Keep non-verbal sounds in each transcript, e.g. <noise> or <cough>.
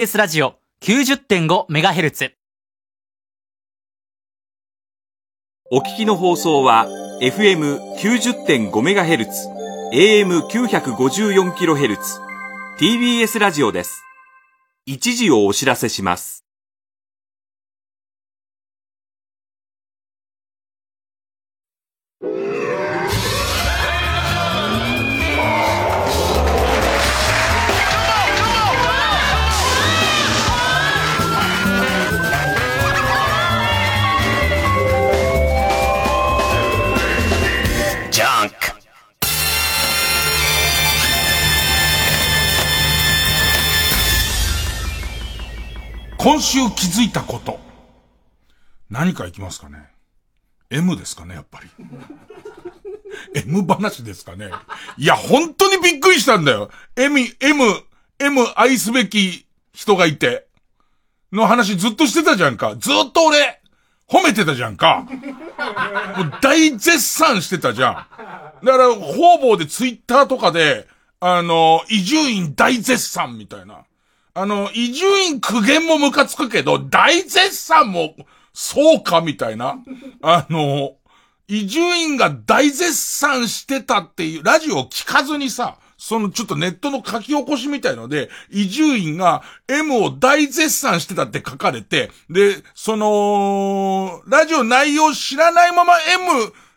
TBS ラジオ 90.5MHz お聞きの放送は FM90.5MHz、AM954kHz、TBS ラジオです。一時をお知らせします。今週気づいたこと。何かいきますかね ?M ですかね、やっぱり。<laughs> M 話ですかね。いや、本当にびっくりしたんだよ。M、M、M 愛すべき人がいて。の話ずっとしてたじゃんか。ずっと俺、褒めてたじゃんか。もう大絶賛してたじゃん。だから、方々でツイッターとかで、あの、伊集院大絶賛みたいな。あの、伊集院苦言もムカつくけど、大絶賛も、そうかみたいな。<laughs> あの、伊集院が大絶賛してたっていう、ラジオを聞かずにさ、そのちょっとネットの書き起こしみたいので、伊集院が M を大絶賛してたって書かれて、で、その、ラジオ内容知らないまま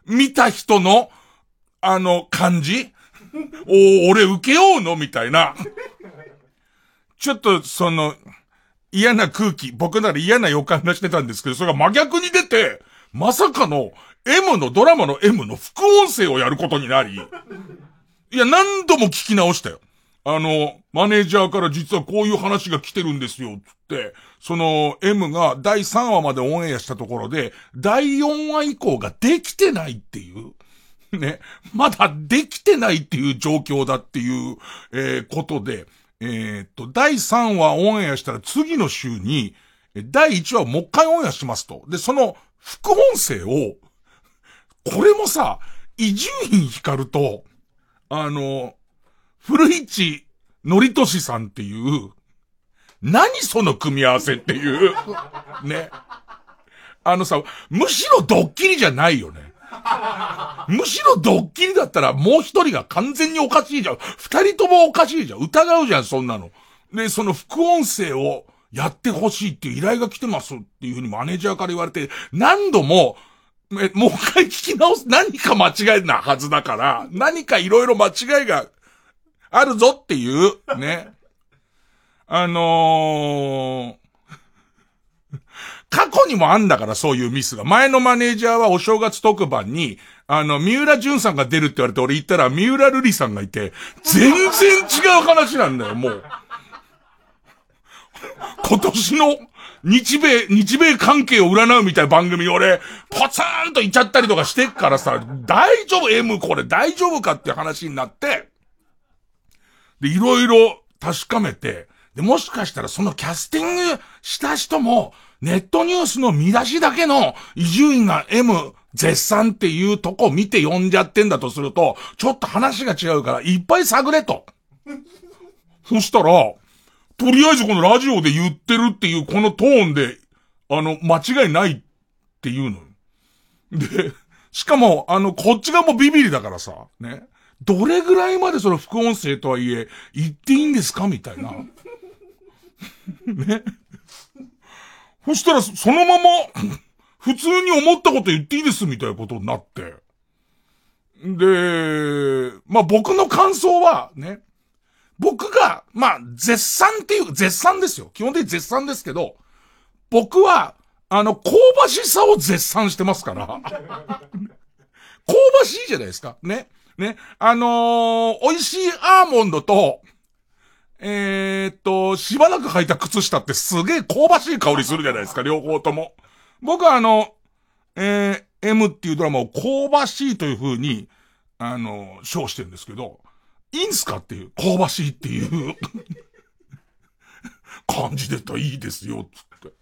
M 見た人の、あの、感じ？<laughs> おー俺受けようの？みたいな。ちょっと、その、嫌な空気、僕なら嫌な予感がしてたんですけど、それが真逆に出て、まさかの M のドラマの M の副音声をやることになり、いや、何度も聞き直したよ。あの、マネージャーから実はこういう話が来てるんですよ、つって、その M が第3話までオンエアしたところで、第4話以降ができてないっていう。ね。まだできてないっていう状況だっていう、えーことで、えーっと、第3話オンエアしたら次の週に、第1話をもう一回オンエアしますと。で、その副音声を、これもさ、伊集院光と、あの、古市のりとしさんっていう、何その組み合わせっていう、ね。あのさ、むしろドッキリじゃないよね。<laughs> むしろドッキリだったらもう一人が完全におかしいじゃん。二人ともおかしいじゃん。疑うじゃん、そんなの。で、その副音声をやってほしいっていう依頼が来てますっていうふうにマネージャーから言われて、何度も、えもう一回聞き直す、何か間違いなはずだから、何かいろいろ間違いがあるぞっていう、ね。あのー、過去にもあんだから、そういうミスが。前のマネージャーはお正月特番に、あの、三浦淳さんが出るって言われて、俺言ったら三浦瑠麗さんがいて、全然違う話なんだよ、もう。今年の日米、日米関係を占うみたいな番組俺、ポツンと言っちゃったりとかしてっからさ、大丈夫 ?M これ大丈夫かって話になって、で、いろいろ確かめて、で、もしかしたらそのキャスティングした人も、ネットニュースの見出しだけの伊集院が M 絶賛っていうとこ見て呼んじゃってんだとすると、ちょっと話が違うからいっぱい探れと。<laughs> そしたら、とりあえずこのラジオで言ってるっていうこのトーンで、あの、間違いないっていうの。で、しかも、あの、こっちがもビビリだからさ、ね。どれぐらいまでその副音声とはいえ、言っていいんですかみたいな。<laughs> ね。そしたら、そのまま、<laughs> 普通に思ったこと言っていいですみたいなことになって。で、まあ、僕の感想は、ね。僕が、まあ、絶賛っていう、絶賛ですよ。基本的に絶賛ですけど、僕は、あの、香ばしさを絶賛してますから。香ばしいじゃないですか。ね。ね。あのー美味しいアーモンドと、えーっと、しばらく履いた靴下ってすげえ香ばしい香りするじゃないですか、両方とも。僕はあの、えー、M っていうドラマを香ばしいという風に、あの、称してるんですけど、いいんすかっていう、香ばしいっていう <laughs> 感じでたらいいですよ、つって。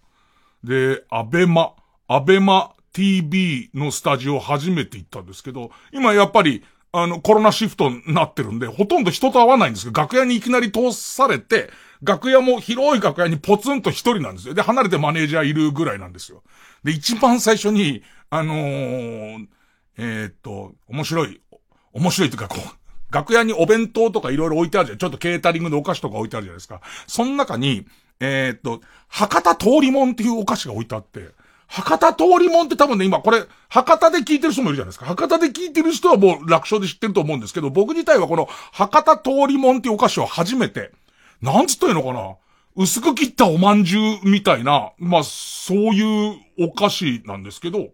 で、アベマ、アベマ TV のスタジオ初めて行ったんですけど、今やっぱり、あの、コロナシフトになってるんで、ほとんど人と会わないんですけど、楽屋にいきなり通されて、楽屋も広い楽屋にポツンと一人なんですよ。で、離れてマネージャーいるぐらいなんですよ。で、一番最初に、あのー、えー、っと、面白い、面白いというか、こう、楽屋にお弁当とかいろいろ置いてあるじゃん。ちょっとケータリングのお菓子とか置いてあるじゃないですか。その中に、えー、っと、博多通りもんっていうお菓子が置いてあって、博多通りもんって多分ね、今これ、博多で聞いてる人もいるじゃないですか。博多で聞いてる人はもう楽勝で知ってると思うんですけど、僕自体はこの博多通りもんっていうお菓子を初めて、なんつったらいいのかな薄く切ったおまんじゅうみたいな、まあ、そういうお菓子なんですけど、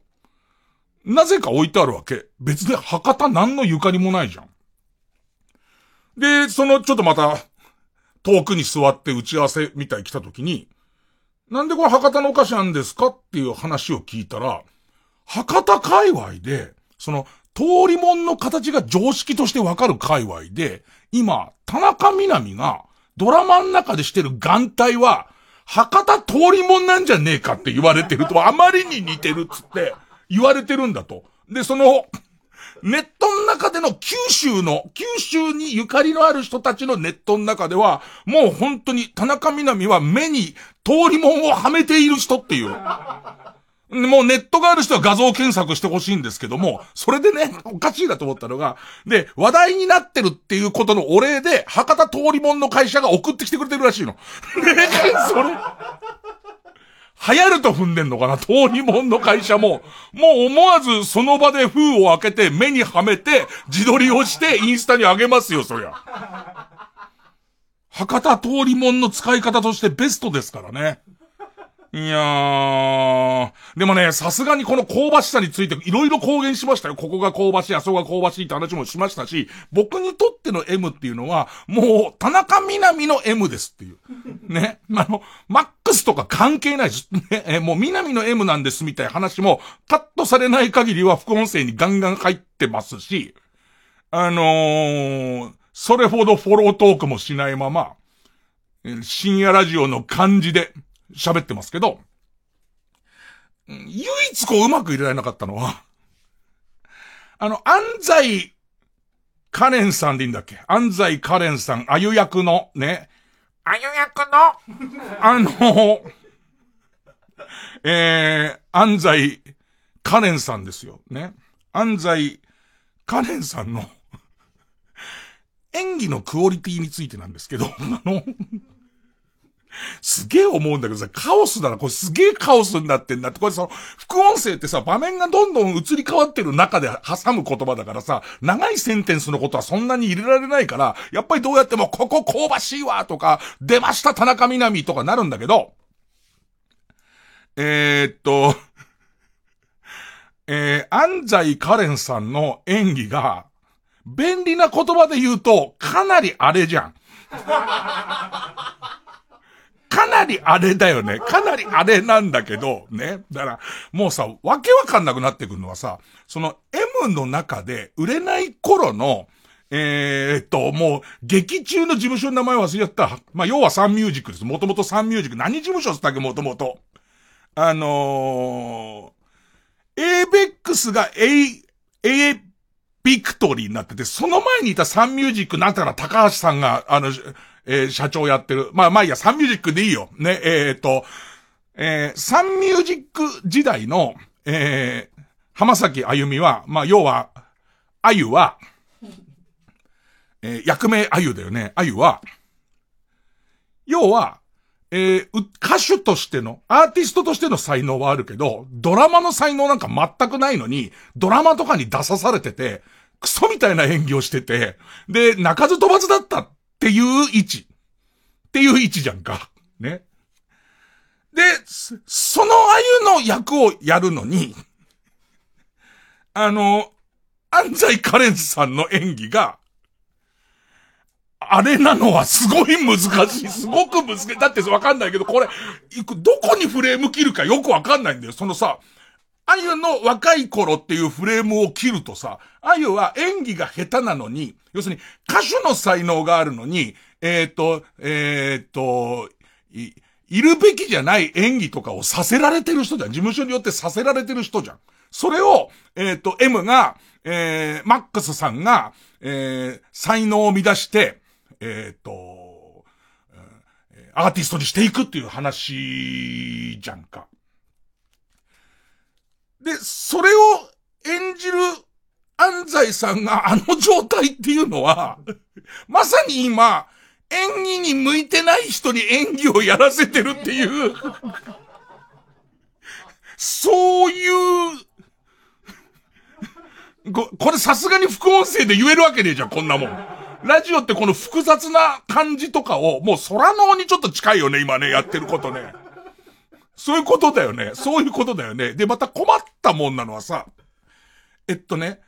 なぜか置いてあるわけ。別に博多何のゆかりもないじゃん。で、そのちょっとまた、遠くに座って打ち合わせみたい来た時に、なんでこれ博多のお菓子なんですかっていう話を聞いたら、博多界隈で、その、通りもんの形が常識としてわかる界隈で、今、田中みな実が、ドラマの中でしてる眼帯は、博多通りもんなんじゃねえかって言われてると、あまりに似てるっつって言われてるんだと。で、その、ネットの中での九州の、九州にゆかりのある人たちのネットの中では、もう本当に田中みな実は目に通りもんをはめている人っていう。もうネットがある人は画像検索してほしいんですけども、それでね、おかしいなと思ったのが、で、話題になってるっていうことのお礼で、博多通りもんの会社が送ってきてくれてるらしいの。<laughs> それ、流行ると踏んでんのかな？通りもんの会社も、もう思わずその場で封を開けて目にはめて自撮りをしてインスタに上げますよ、そりゃ。博多通りもんの使い方としてベストですからね。いやー。でもね、さすがにこの香ばしさについていろいろ公言しましたよ。ここが香ばしい、あそこが香ばしいって話もしましたし、僕にとっての M っていうのは、もう、田中みなみの M ですっていう。ね。<laughs> あの、マックスとか関係ないです。ね。え、もうみなみの M なんですみたいな話も、カットされない限りは副音声にガンガン入ってますし、あのー、それほどフォロートークもしないまま、深夜ラジオの感じで、喋ってますけど、唯一こううまく入れられなかったのは、あの、安西カレンさんでいいんだっけ？安西カレンさん、あゆ役の、ね。あゆ役の、<laughs> あの、えー、安西カレンさんですよ。ね。安西カレンさんの演技のクオリティについてなんですけど、あのすげえ思うんだけどさ、カオスだな、これすげえカオスになってんだって、これその、副音声ってさ、場面がどんどん移り変わってる中で挟む言葉だからさ、長いセンテンスのことはそんなに入れられないから、やっぱりどうやっても、ここ香ばしいわ、とか、出ました田中みなみとかなるんだけど、えー、っと、えー、安西カレンさんの演技が、便利な言葉で言うと、かなりあれじゃん。かなりあれだよね。かなりあれなんだけど、ね。だから、もうさ、わけわかんなくなってくるのはさ、その M の中で売れない頃の、えー、っと、もう、劇中の事務所の名前忘れちゃった。まあ、要はサンミュージックです。もともとサンミュージック。何事務所っつったっけ、もともと。あのー、エイベックスがエイ、エイビクトリーになってて、その前にいたサンミュージックなんたら高橋さんが、あの、えー、社長やってる。まあまあいいや、サンミュージックでいいよ。ね、えー、っと、えー、サンミュージック時代の、えー、浜崎あゆみは、まあ要は、あゆは、えー、役名あゆだよね。あゆは、要は、えー、歌手としての、アーティストとしての才能はあるけど、ドラマの才能なんか全くないのに、ドラマとかに出さされてて、クソみたいな演技をしてて、で、泣かず飛ばずだったっていう位置。っていう位置じゃんか。ね。で、そのあゆの役をやるのに、あの、安西カレンさんの演技が、あれなのはすごい難しい。すごく難しい。だってわかんないけど、これ、どこにフレーム切るかよくわかんないんだよ。そのさ、あゆの若い頃っていうフレームを切るとさ、あゆは演技が下手なのに、要するに歌手の才能があるのに、えっ、ー、と、えっ、ー、と、い、いるべきじゃない演技とかをさせられてる人じゃん。事務所によってさせられてる人じゃん。それを、えっ、と、M が、えー、マックスさんが、えー、才能を乱して、えっ、と、アーティストにしていくっていう話じゃんか。で、それを演じる安西さんがあの状態っていうのは、<laughs> まさに今、演技に向いてない人に演技をやらせてるっていうそういうこ、これさすがに副音声で言えるわけねえじゃん、こんなもん。ラジオってこの複雑な感じとかを、もう空のにちょっと近いよね、今ね、やってることね。そういうことだよね。そういうことだよね。で、また困ったもんなのはさ、えっとね、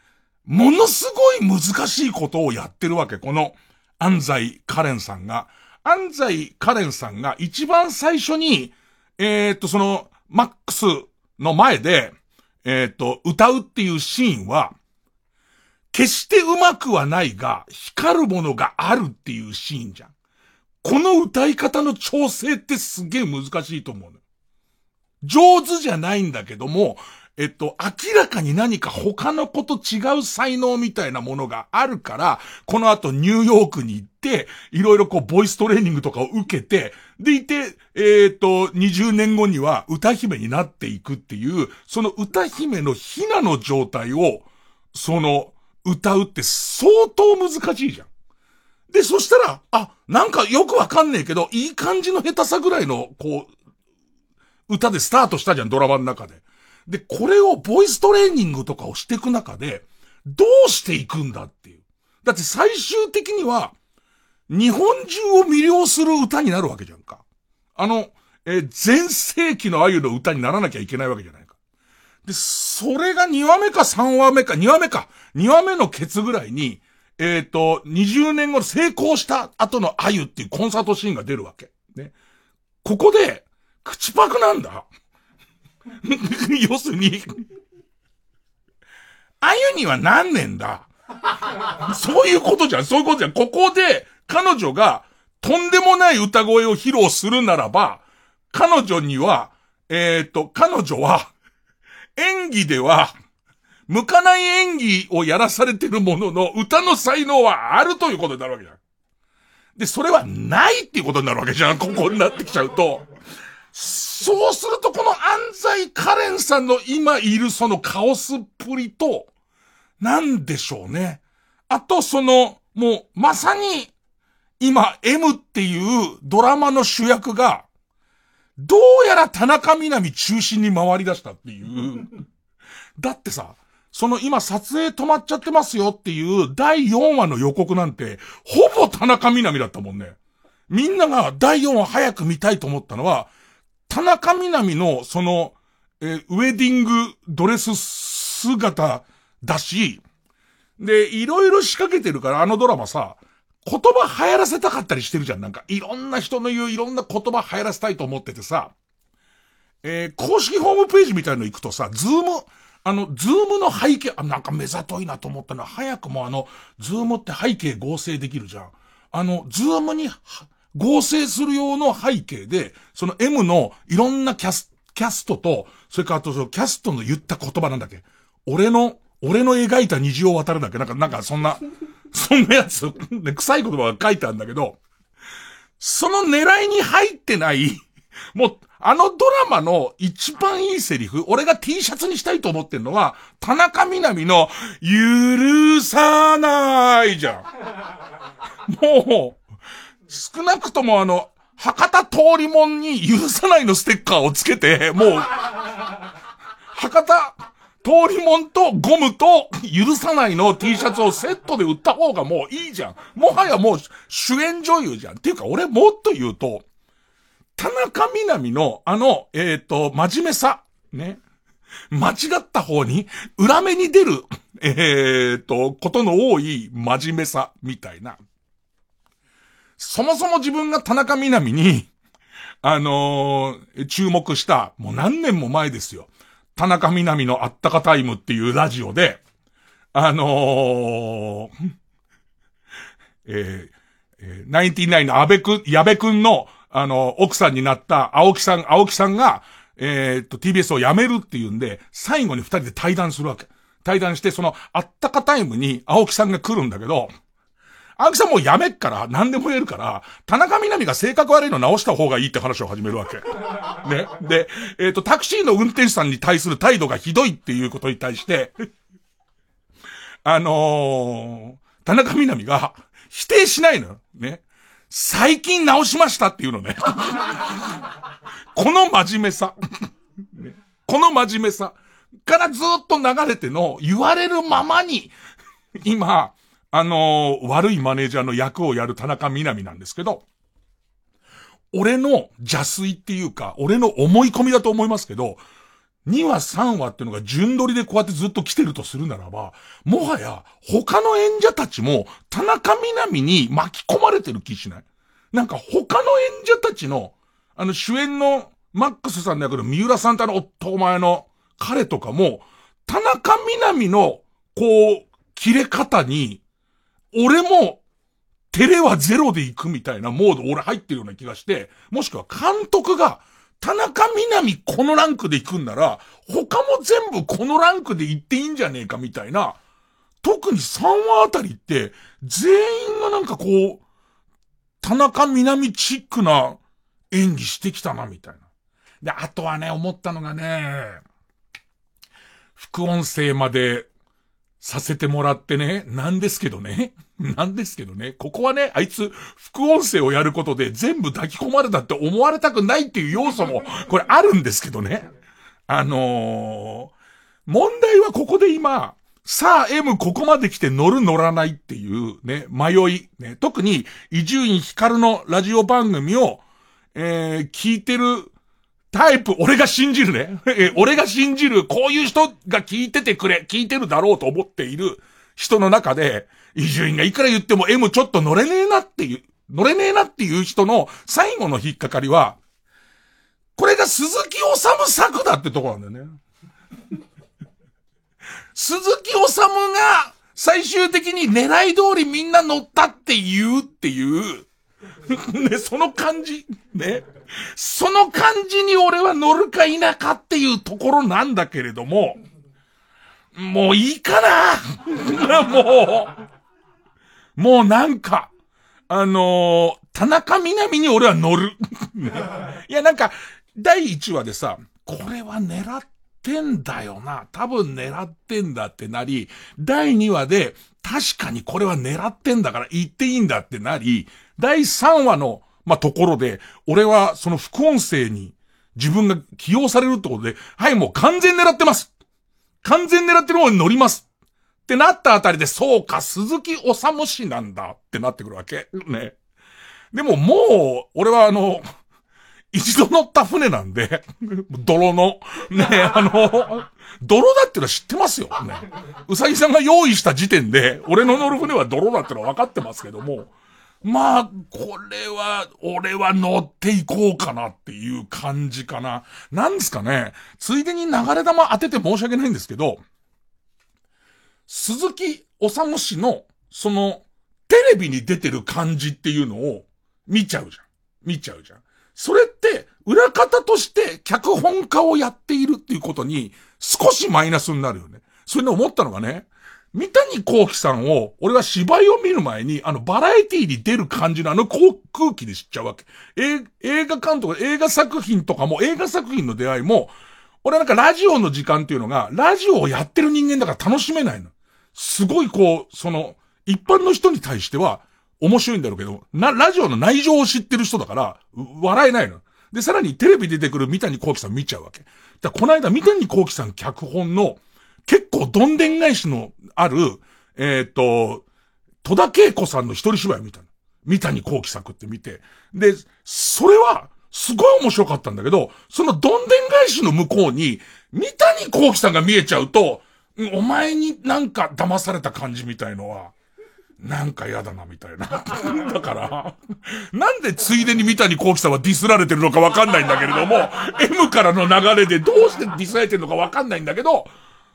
ものすごい難しいことをやってるわけ。この、安西カレンさんが。安西カレンさんが一番最初に、えー、っと、その、マックスの前で、えー、っと、歌うっていうシーンは、決してうまくはないが、光るものがあるっていうシーンじゃん。この歌い方の調整ってすげえ難しいと思うの。上手じゃないんだけども、えっと、明らかに何か他の子と違う才能みたいなものがあるから、この後ニューヨークに行って、いろいろこう、ボイストレーニングとかを受けて、でいて、え、っと、20年後には歌姫になっていくっていう、その歌姫のひなの状態を、その、歌うって相当難しいじゃん。で、そしたら、あ、なんかよくわかんねえけど、いい感じの下手さぐらいの、こう、歌でスタートしたじゃん、ドラマの中で。で、これをボイストレーニングとかをしていく中で、どうしていくんだっていう。だって最終的には、日本中を魅了する歌になるわけじゃんか。あの、えー、前世紀のあゆの歌にならなきゃいけないわけじゃないか。で、それが2話目か3話目か、2話目か、2話目のケツぐらいに、えっ、ー、と、20年後成功した後のあゆっていうコンサートシーンが出るわけ。ね。ここで、口パクなんだ。要するに、あゆには何年だ。そういうことじゃん、そういうことじゃん。ここで、彼女が、とんでもない歌声を披露するならば、彼女には、えっ、ー、と、彼女は、演技では、向かない演技をやらされてるものの、歌の才能はあるということになるわけじゃん。で、それはないっていうことになるわけじゃん、ここになってきちゃうと。そうするとこの安西カレンさんの今いるそのカオスっぷりと、なんでしょうね。あとその、もうまさに今 M っていうドラマの主役が、どうやら田中みな実中心に回り出したっていう。<laughs> だってさ、その今撮影止まっちゃってますよっていう第4話の予告なんて、ほぼ田中みな実だったもんね。みんなが第4話早く見たいと思ったのは、田中みな実の、その、えー、ウェディングドレス姿だし、で、いろいろ仕掛けてるから、あのドラマさ、言葉流行らせたかったりしてるじゃん。なんか、いろんな人の言ういろんな言葉流行らせたいと思っててさ、えー、公式ホームページみたいの行くとさ、ズーム、あの、ズームの背景、あ、なんか目ざといなと思ったのは、早くもあの、ズームって背景合成できるじゃん。あの、ズームに、合成する用の背景で、その M のいろんなキャス、キャストと、それからあとそのキャストの言った言葉なんだっけ？俺の、俺の描いた虹を渡るだっけ。なんか、なんかそんな、<laughs> そんなやつ、ね、臭い言葉が書いてあるんだけど、その狙いに入ってない、もう、あのドラマの一番いいセリフ、俺が T シャツにしたいと思ってんのは、田中みな実の、許さないじゃん。もう、少なくともあの、博多通り門に許さないのステッカーをつけて、もう、博多通り門とゴムと許さないの T シャツをセットで売った方がもういいじゃん。もはやもう主演女優じゃん。っていうか俺もっと言うと、田中みな実のあの、えっ、ー、と、真面目さ、ね。間違った方に、裏目に出る、えっ、ー、と、ことの多い真面目さ、みたいな。そもそも自分が田中みな実に、あのー、注目した、もう何年も前ですよ。田中みな実のあったかタイムっていうラジオで、あのー、<laughs> えー、えー、ナインティナインの安倍くん、矢部くんの、あの、奥さんになった青木さん、青木さんが、えー、っと、TBS を辞めるっていうんで、最後に二人で対談するわけ。対談して、その、あったかタイムに青木さんが来るんだけど、青木さんもうやめっから、何でも言えるから、田中みな実が性格悪いの直した方がいいって話を始めるわけ。<laughs> ね。で、えっ、ー、と、タクシーの運転手さんに対する態度がひどいっていうことに対して、あのー、田中みな実が否定しないのよ。ね。最近直しましたっていうのね。<laughs> この真面目さ。ね、この真面目さからずっと流れての言われるままに、今、あのー、悪いマネージャーの役をやる田中みな実なんですけど、俺の邪推っていうか、俺の思い込みだと思いますけど、2話3話っていうのが順取りでこうやってずっと来てるとするならば、もはや他の演者たちも田中みな実に巻き込まれてる気しない。なんか他の演者たちの、あの主演のマックスさんだけど三浦さんとあの男前の彼とかも、田中みな実の、こう、切れ方に、俺も、照れはゼロで行くみたいなモード俺入ってるような気がして、もしくは監督が、田中みな実このランクで行くんなら、他も全部このランクで行っていいんじゃねえかみたいな、特に3話あたりって、全員がなんかこう、田中みな実チックな演技してきたな、みたいな。で、あとはね、思ったのがね、副音声までさせてもらってね、なんですけどね。<laughs> なんですけどね。ここはね、あいつ、副音声をやることで全部抱き込まれたって思われたくないっていう要素も、<laughs> これあるんですけどね。あのー、問題はここで今、さあ M ここまで来て乗る乗らないっていうね、迷い。ね、特に、伊集院光のラジオ番組を、えー、聞いてるタイプ、俺が信じるね。<laughs> え、俺が信じる、こういう人が聞いててくれ、聞いてるだろうと思っている人の中で、伊集院がいくら言っても M ちょっと乗れねえなっていう、乗れねえなっていう人の最後の引っかかりは、これが鈴木治作だってとこなんだよね。<laughs> 鈴木治が最終的に狙い通りみんな乗ったって言うっていう、<laughs> ね、その感じ、ね。その感じに俺は乗るか否かっていうところなんだけれども、もういいかな。<laughs> もう、もうなんか、あのー、田中みな実に俺は乗る。<laughs> いやなんか、第1話でさ、これは狙ってんだよな。多分狙ってんだってなり、第2話で、確かにこれは狙ってんだから言っていいんだってなり、第3話のまあ、ところで、俺はその副音声に自分が起用されるってことで、はい、もう完全狙ってます完全狙ってる方に乗りますってなったあたりで、そうか、鈴木治氏なんだってなってくるわけ。ね。でももう、俺はあの、<laughs> 一度乗った船なんで、<laughs> 泥の、ね、あの、泥だってのは知ってますよ。ね。うさぎさんが用意した時点で、俺の乗る船は泥だってのは分かってますけども、まあ、これは、俺は乗っていこうかなっていう感じかな。なんですかね。ついでに流れ玉当てて申し訳ないんですけど、鈴木治氏の、その、テレビに出てる感じっていうのを見ちゃうじゃん。見ちゃうじゃん。それって、裏方として脚本家をやっているっていうことに少しマイナスになるよね。それで思ったのがね、三谷幸喜さんを、俺は芝居を見る前に、あの、バラエティに出る感じのあの空気で知っちゃうわけ。映画監督、映画作品とかも、映画作品の出会いも、俺はなんかラジオの時間っていうのが、ラジオをやってる人間だから楽しめないの。すごいこう、その、一般の人に対しては、面白いんだろうけど、な、ラジオの内情を知ってる人だから、笑えないの。で、さらにテレビ出てくる三谷幸喜さん見ちゃうわけ。だこの間三谷幸喜さん脚本の、結構どんでん返しのある、えっ、ー、と、戸田恵子さんの一人芝居を見たの。三谷幸喜作って見て。で、それは、すごい面白かったんだけど、そのどんでん返しの向こうに、三谷幸喜さんが見えちゃうと、お前になんか騙された感じみたいのは、なんか嫌だな、みたいな。<laughs> だから、なんでついでに三谷幸喜さんはディスられてるのかわかんないんだけれども、M からの流れでどうしてディスられてるのかわかんないんだけど、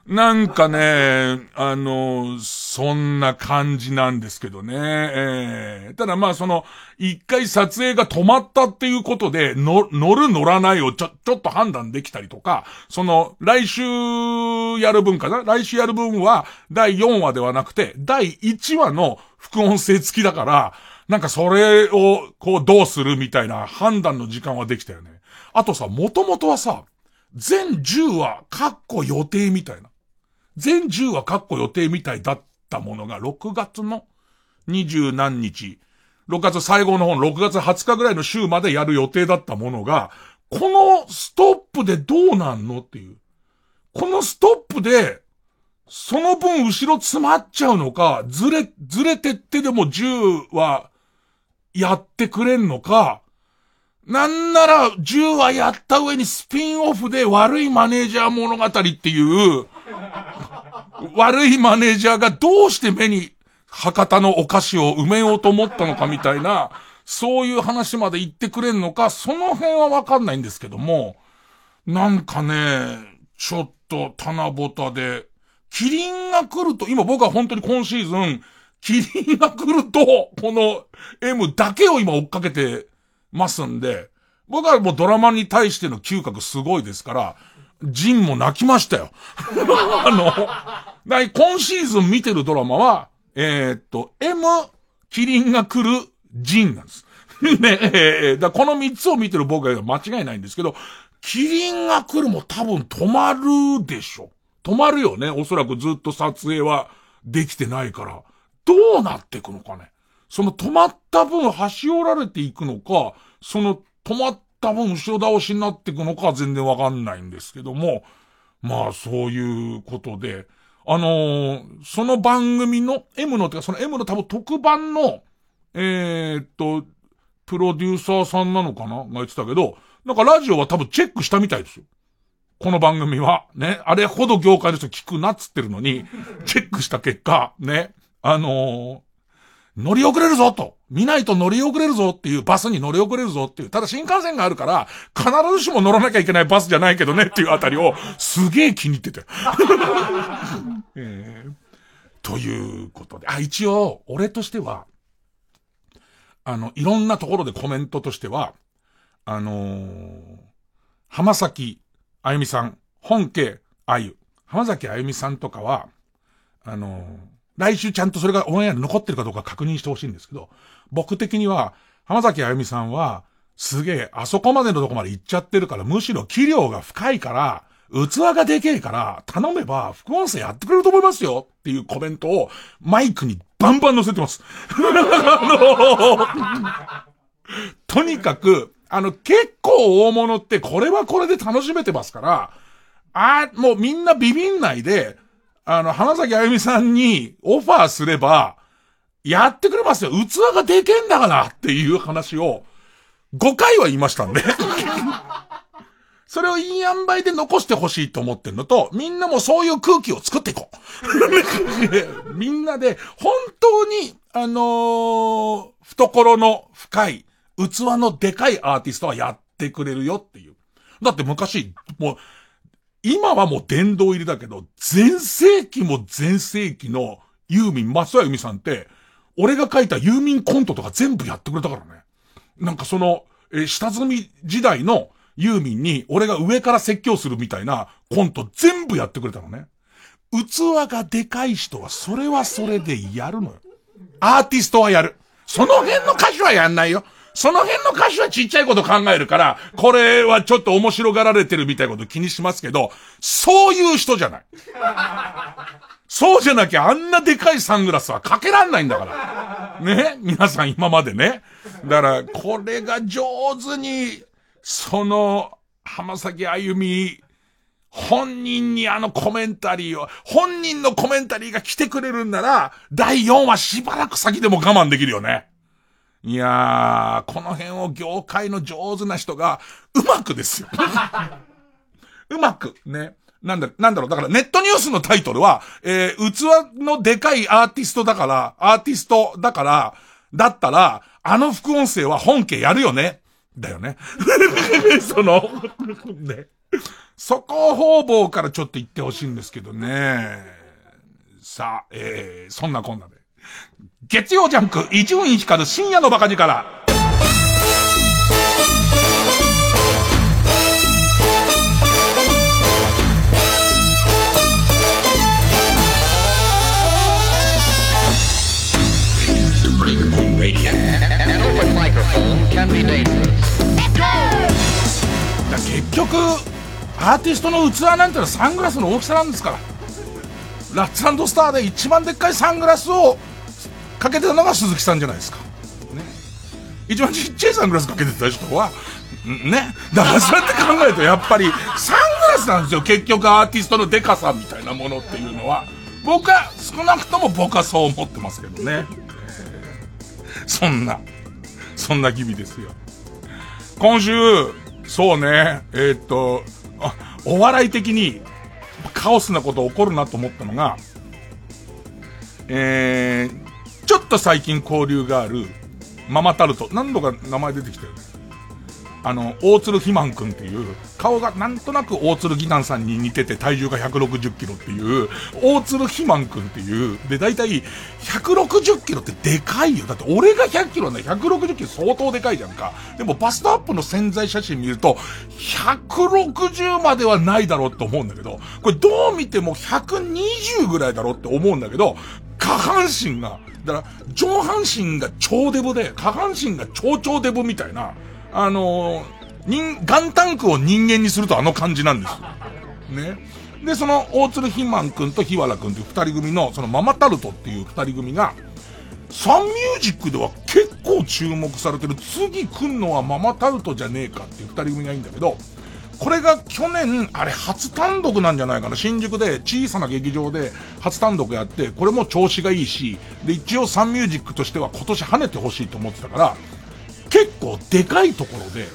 なんかね、あの、そんな感じなんですけどね。えー、ただまあその、一回撮影が止まったっていうことで、乗る乗らないをちょ、ちょっと判断できたりとか、その、来週やる分かな？来週やる分は、第4話ではなくて、第1話の副音声付きだから、なんかそれを、こうどうするみたいな判断の時間はできたよね。あとさ、もともとはさ、全10話、カッコ予定みたいな。全10話カッコ予定みたいだったものが、6月の20何日、6月最後の方、6月20日ぐらいの週までやる予定だったものが、このストップでどうなんのっていう。このストップで、その分後ろ詰まっちゃうのか、ずれ、ずれてってでも10はやってくれんのか、なんなら10話やった上にスピンオフで悪いマネージャー物語っていう、<laughs> 悪いマネージャーがどうして目に博多のお菓子を埋めようと思ったのかみたいな、そういう話まで言ってくれんのか、その辺はわかんないんですけども、なんかね、ちょっと棚ぼたで、キリンが来ると、今僕は本当に今シーズン、キリンが来ると、この M だけを今追っかけてますんで、僕はもうドラマに対しての嗅覚すごいですから、ジンも泣きましたよ。<laughs> あの、今シーズン見てるドラマは、えー、っと、M、キリンが来る、ジンなんです。<laughs> ねえー、だこの三つを見てる僕は間違いないんですけど、キリンが来るも多分止まるでしょ。止まるよね。おそらくずっと撮影はできてないから。どうなっていくのかね。その止まった分端折られていくのか、その止まった分後ろ倒しになっていくのか全然わかんないんですけども、まあそういうことで、あのー、その番組の M の、てかその M の多分特番の、えー、っと、プロデューサーさんなのかな？が言ってたけど、なんかラジオは多分チェックしたみたいですよ。この番組は。ね。あれほど業界の人聞くなっつってるのに、チェックした結果、ね。あのー、乗り遅れるぞと。見ないと乗り遅れるぞっていう、バスに乗り遅れるぞっていう。ただ新幹線があるから、必ずしも乗らなきゃいけないバスじゃないけどねっていうあたりを、すげえ気に入ってて。<laughs> えー、ということで。あ、一応、俺としては、あの、いろんなところでコメントとしては、あのー、浜崎あゆみさん、本家あゆ、浜崎あゆみさんとかは、あのー来週ちゃんとそれがオンエアに残ってるかどうか確認してほしいんですけど、僕的には、浜崎あゆみさんは、すげえ、あそこまでのとこまで行っちゃってるから、むしろ器量が深いから、器がでけえから、頼めば、副音声やってくれると思いますよっていうコメントを、マイクにバンバン載せてます。<laughs> とにかく、あの、結構大物ってこれはこれで楽しめてますから、あもうみんなビビんないで、あの、浜崎あゆみさんにオファーすれば、やってくれますよ。器がでけんだからっていう話を、5回は言いましたんでそれをいい塩梅で残してほしいと思ってるのと、みんなもそういう空気を作っていこう。<laughs> みんなで、本当に、あのー、懐の深い、器のでかいアーティストはやってくれるよっていう。だって昔、もう、今はもう殿堂入りだけど、全盛期も全盛期のユーミン、松田由美さんって、俺が書いたユーミンコントとか全部やってくれたからね。なんかその、え下積み時代のユーミンに俺が上から説教するみたいなコント全部やってくれたのね。器がでかい人はそれはそれでやるのよ。アーティストはやる。その辺の歌手はやんないよ。その辺の歌詞はちっちゃいこと考えるから、これはちょっと面白がられてるみたいなこと気にしますけど、そういう人じゃない。そうじゃなきゃあんなでかいサングラスはかけらんないんだから。ね？皆さん今までね。だから、これが上手に、その、浜崎あゆみ、本人にあのコメンタリーを、本人のコメンタリーが来てくれるんなら、第4話しばらく先でも我慢できるよね。いやー、この辺を業界の上手な人が、うまくですよ。うまく、ね。なんだ、なんだろう、だからネットニュースのタイトルは、えー、器のでかいアーティストだから、アーティストだから、だったら、あの副音声は本家やるよね。だよね。<laughs> その、ね。そこ方々からちょっと言ってほしいんですけどね。さあ、えー、そんなこんなで。月曜ジャンク、伊集院光る深夜のバカ力。だ結局、アーティストの器なんてのはサングラスの大きさなんですから。ラッツスターで一番でっかいサングラスをかけてたのが鈴木さんじゃないですか。ね。一番ちっちゃいサングラスかけてた人は、ね。だからそうやって考えるとやっぱりサングラスなんですよ。結局アーティストのデカさみたいなものっていうのは。僕は、少なくとも僕はそう思ってますけどね。そんな、そんな日々ですよ。今週、そうね、えー、っと、お笑い的にカオスなこと起こるなと思ったのが、えー、ちょっと最近交流がある、ママタルト。何度か名前出てきたよね。あの、大鶴ひまんくんっていう、顔がなんとなく大鶴ギタンさんに似てて体重が160キロっていう、大鶴ひまんくんっていう、で、だいたい160キロってでかいよ。だって俺が100キロね、160キロ相当でかいじゃんか。でもバストアップの潜在写真見ると、160まではないだろうって思うんだけど、これどう見ても120ぐらいだろうって思うんだけど、下半身が、だから上半身が超デブで、下半身が超超デブみたいな、あのー、人、ガンタンクを人間にするとあの感じなんです。ね。で、その、大鶴ひまんくんとひわらくんという二人組の、そのママタルトっていう二人組が、サンミュージックでは結構注目されてる、次来んのはママタルトじゃねえかっていう二人組がいいんだけど、これが去年、あれ初単独なんじゃないかな。新宿で小さな劇場で初単独やって、これも調子がいいし、で、一応サンミュージックとしては今年跳ねてほしいと思ってたから、結構でかいところで、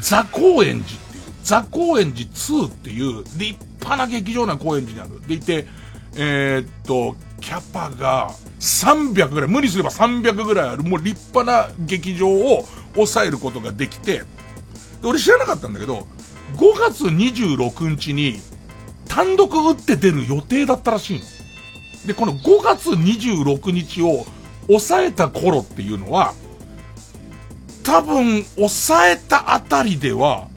ザ高円寺っていう、ザ高円寺2っていう立派な劇場な高円寺にある。でいて、えー、っと、キャパが300ぐらい、無理すれば300ぐらいある、もう立派な劇場を抑えることができて、で俺知らなかったんだけど、5月26日に単独打って出る予定だったらしいの。で、この5月26日を抑えた頃っていうのは、多分、抑えたあたりでは、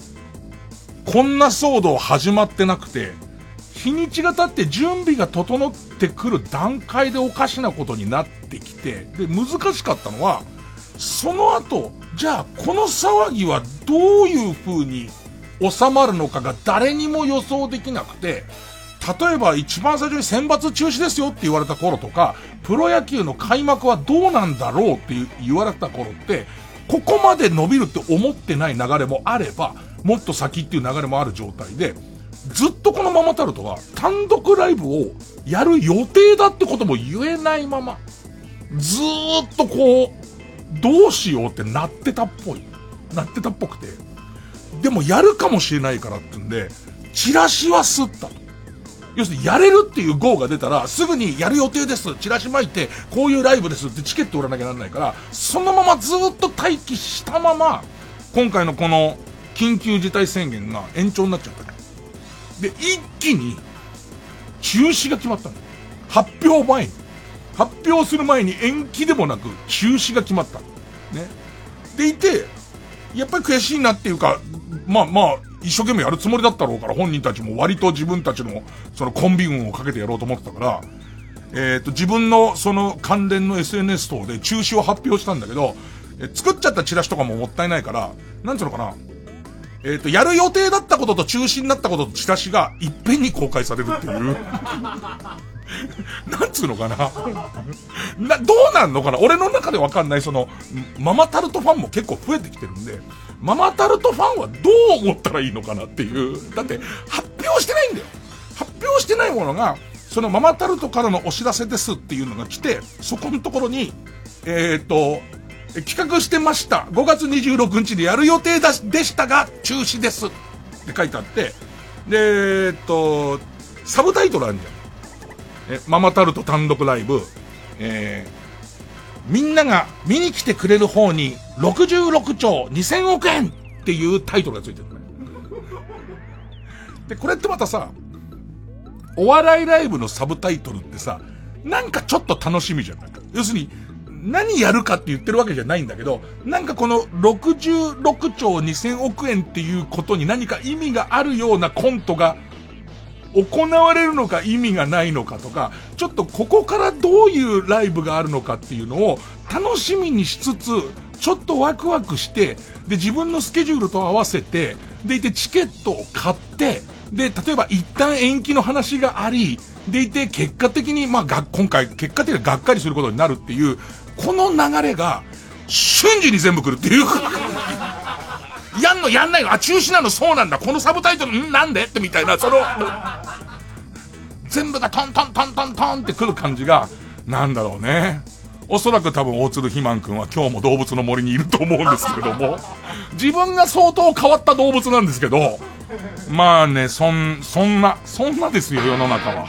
こんな騒動始まってなくて、日にちが経って準備が整ってくる段階でおかしなことになってきて、で、難しかったのは、その後、じゃあこの騒ぎはどういう風に収まるのかが誰にも予想できなくて、例えば一番最初に選抜中止ですよって言われた頃とか、プロ野球の開幕はどうなんだろうって言われた頃って、ここまで伸びるって思ってない流れもあれば、もっと先っていう流れもある状態で、ずっとこのママタルトは単独ライブをやる予定だってことも言えないまま、ずーっとこう、どうしようってなってたっぽい。なってたっぽくて。でもやるかもしれないからってんで、チラシは吸ったと。要するにやれるっていう号が出たら、すぐにやる予定です。チラシ巻いて、こういうライブですってチケット売らなきゃならないから、そのままずっと待機したまま、今回のこの緊急事態宣言が延長になっちゃったで、一気に中止が決まったの。発表前に。発表する前に延期でもなく中止が決まった。ね。でいて、やっぱり悔しいなっていうか、まあまあ、一生懸命やるつもりだったろうから、本人たちも割と自分たちの、そのコンビ運をかけてやろうと思ってたから、えっ、と、自分のその関連の SNS 等で中止を発表したんだけど、え作っちゃったチラシとかももったいないから、なんつうのかな。えっ、と、やる予定だったことと中止になったこととチラシがいっぺんに公開されるっていう。<laughs> なんつうのかなな、どうなんのかな俺の中でわかんない、その、ママタルトファンも結構増えてきてるんで、ママタルトファンはどう思ったらいいのかなっていう。だって、発表してないんだよ。発表してないものが、そのママタルトからのお知らせですっていうのが来て、そこのところに、えっ、ー、と、企画してました。5月26日でやる予定だでしたが、中止です。って書いてあって、で、えっと、サブタイトルあるじゃん。え、ママタルト単独ライブ、えー、みんなが見に来てくれる方に66兆2000億円っていうタイトルがついてる、で、これってまたさ、お笑いライブのサブタイトルってさ、なんかちょっと楽しみじゃない要するに、何やるかって言ってるわけじゃないんだけど、なんかこの66兆2000億円っていうことに何か意味があるようなコントが行われるのか意味がないのかとか、ちょっとここからどういうライブがあるのかっていうのを楽しみにしつつ、ちょっとワクワクして、で、自分のスケジュールと合わせて、でいてチケットを買って、で、例えば一旦延期の話があり、でいて結果的に、まあ、が、今回結果的にがっかりすることになるっていう、この流れが、瞬時に全部来るっていう。やんのやんないのあ、中止なのそうなんだ。このサブタイトル、ん？なんで？ってみたいな、その、全部がトントントントントンって来る感じが、なんだろうね。おそらく多分大鶴ひまんくんは今日も動物の森にいると思うんですけども、自分が相当変わった動物なんですけど、まあね、そん、そんな、そんなですよ、世の中は。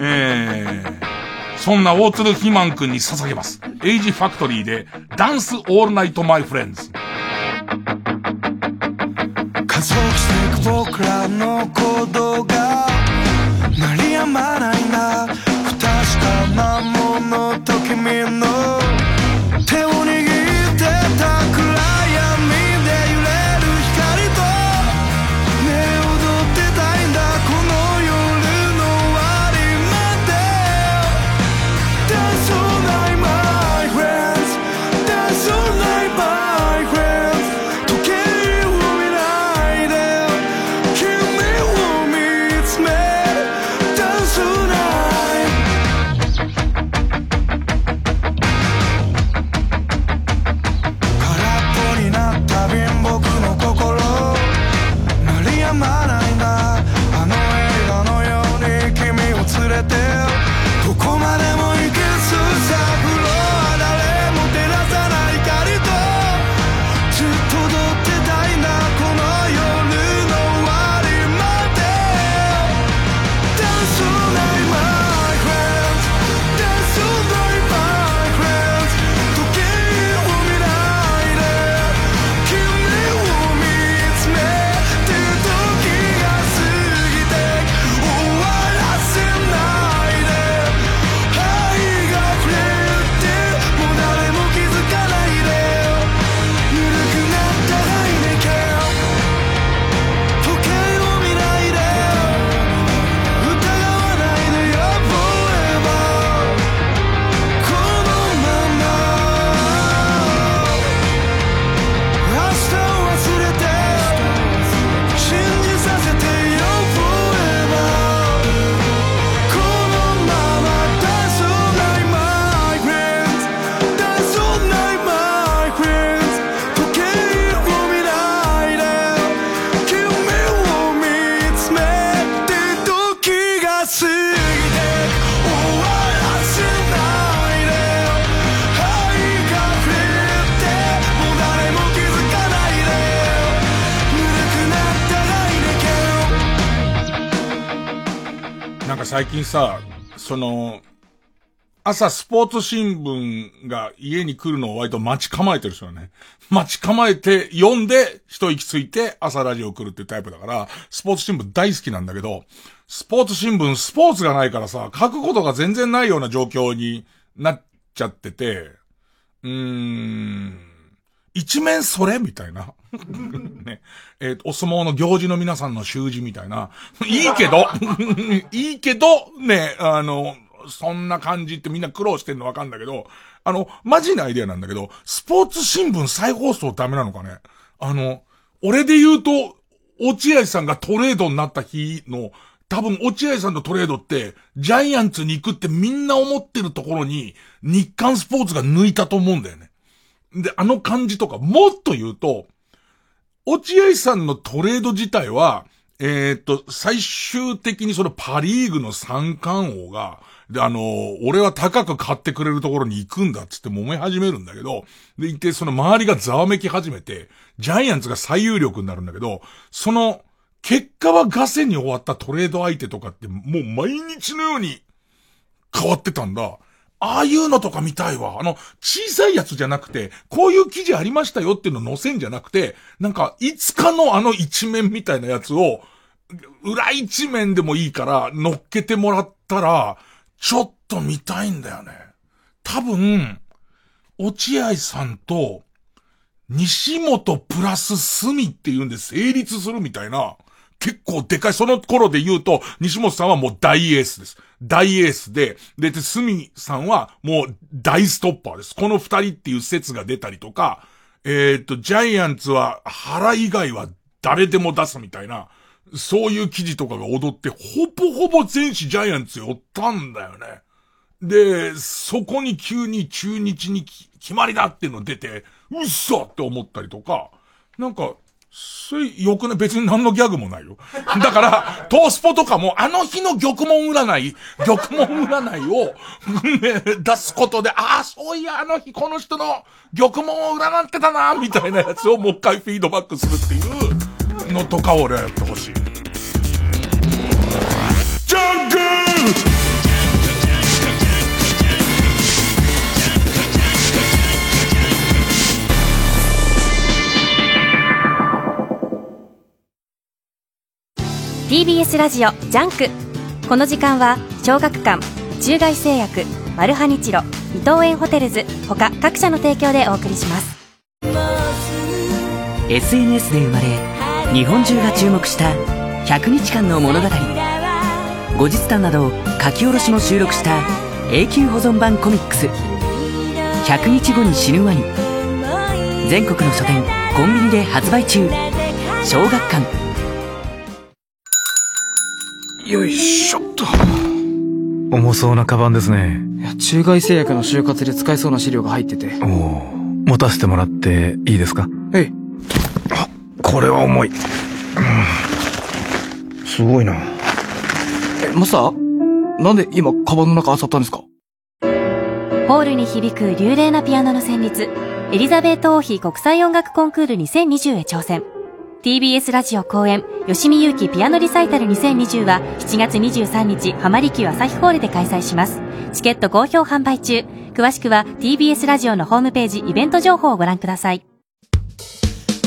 えー、そんな大鶴ひまんくんに捧げます。エイジファクトリーで、Dance all night my friends。加速していく僕らの行動が鳴りやまないな。不確かなものと君の最近さ、その、朝スポーツ新聞が家に来るのを割と待ち構えてる人はね。待ち構えて読んで一息ついて朝ラジオ来るっていうタイプだから、スポーツ新聞大好きなんだけど、スポーツ新聞スポーツがないからさ、書くことが全然ないような状況になっちゃってて、うーん、一面それみたいな。ね。えっー、お相撲の行事の皆さんの習字みたいな。いいけど、<laughs> いいけど、ね、あの、そんな感じってみんな苦労してんのわかんだけど、あの、マジなアイデアなんだけど、スポーツ新聞再放送ダメなのかね？あの、俺で言うと、落合さんがトレードになった日の、多分落合さんのトレードって、ジャイアンツに行くってみんな思ってるところに、日刊スポーツが抜いたと思うんだよね。で、あの感じとか、もっと言うと、落合さんのトレード自体は、えー、っと、最終的にそのパリーグの三冠王が、で、あの、俺は高く買ってくれるところに行くんだっつって揉め始めるんだけど、で、いて、その周りがざわめき始めて、ジャイアンツが最有力になるんだけど、その、結果はガセに終わったトレード相手とかってもう毎日のように変わってたんだ。ああいうのとか見たいわ。あの、小さいやつじゃなくて、こういう記事ありましたよっていうの載せんじゃなくて、なんか、いつかのあの一面みたいなやつを、裏一面でもいいから乗っけてもらったら、ちょっと見たいんだよね。多分、落合さんと、西本プラス隅っていうんで成立するみたいな、結構でかい、その頃で言うと、西本さんはもう大エースです。大エースで、で、で、隅さんはもう大ストッパーです。この二人っていう説が出たりとか、えっ、と、ジャイアンツは原以外は誰でも出すみたいな、そういう記事とかが踊って、ほぼほぼ全市ジャイアンツ寄ったんだよね。で、そこに急に中日に決まりだっていうの出て、うっそって思ったりとか、なんか、それ、よくね、別に何のギャグもないよ。<laughs> だから、トースポとかも、あの日の玉門占い、玉門占いを、ね、出すことで、ああ、そういや、あの日この人の玉門を占ってたな、みたいなやつをもう一回フィードバックするっていうのとか俺はやってほしい。ジャンク TBS ラジオジャンク。この時間は小学館中外製薬マルハニチロ伊藤園ホテルズ他各社の提供でお送りします。SNS で生まれ日本中が注目した100日間の物語。後日談など書き下ろしも収録した永久保存版コミックス「100日後に死ぬワニ」全国の書店コンビニで発売中。小学館。よいしょっと。重そうなカバンですね。いや中外製薬の就活で使えそうな資料が入ってて。おお持たせてもらっていいですか？えいあこれは重い、うん、すごいな。えマスター？なんで今カバンの中漁ったんですか？ホールに響く流麗なピアノの旋律。エリザベート王妃国際音楽コンクール2020へ挑戦 TBS ラジオ公演吉見祐希ピアノリサイタル2020は7月23日浜離宮朝日ホールで開催します。チケット好評販売中。詳しくは TBS ラジオのホームページイベント情報をご覧ください。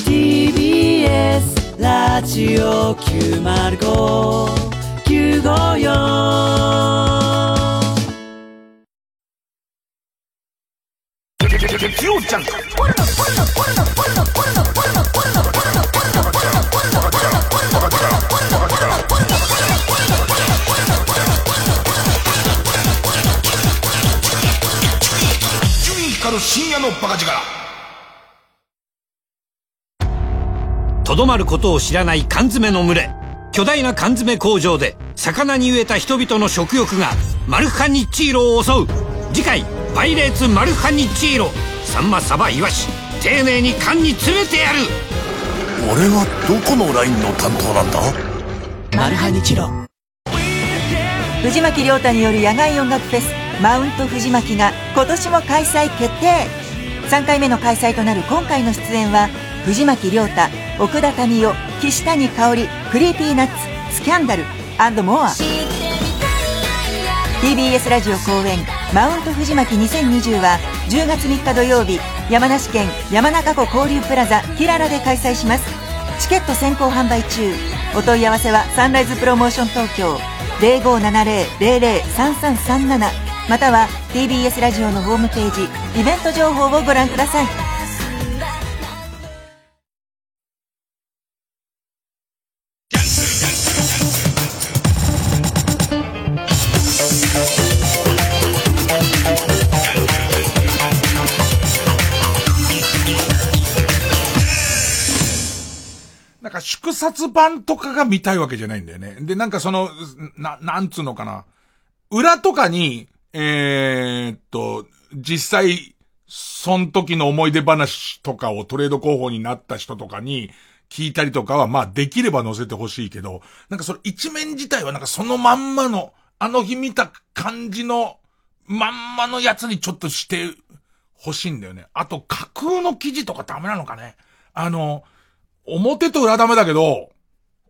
TBS ラジオ深夜のバカ力。とどまることを知らない缶詰の群れ。巨大な缶詰工場で魚に飢えた人々の食欲がマルハニッチーロを襲う。次回「パイレーツマルハニッチーロ」サンマサバイワシ丁寧に缶に詰めてやる。俺はどこのラインの担当なんだ？マルハニチロ。藤巻亮太による野外音楽フェスマウント藤巻が今年も開催決定。3回目の開催となる今回の出演は藤巻亮太奥田民生岸谷香織クリーピーナッツスキャンダルモア。TBS ラジオ公演「マウント藤巻2020」は10月3日土曜日山梨県山中湖交流プラザキララで開催します。チケット先行販売中。お問い合わせはサンライズプロモーション東京0570-003337または TBS ラジオのホームページイベント情報をご覧くださいなんか縮刷版とかが見たいわけじゃないんだよね。で、なんかその、な、なんつうのかな。裏とかに、えー、っと、実際、その時の思い出話とかをトレード候補になった人とかに聞いたりとかは、まあできれば載せてほしいけど、なんかその一面自体はなんかそのまんまの、あの日見た感じの、まんまのやつにちょっとして欲しいんだよね。あと架空の記事とかダメなのかね。あの、表と裏ダメだけど、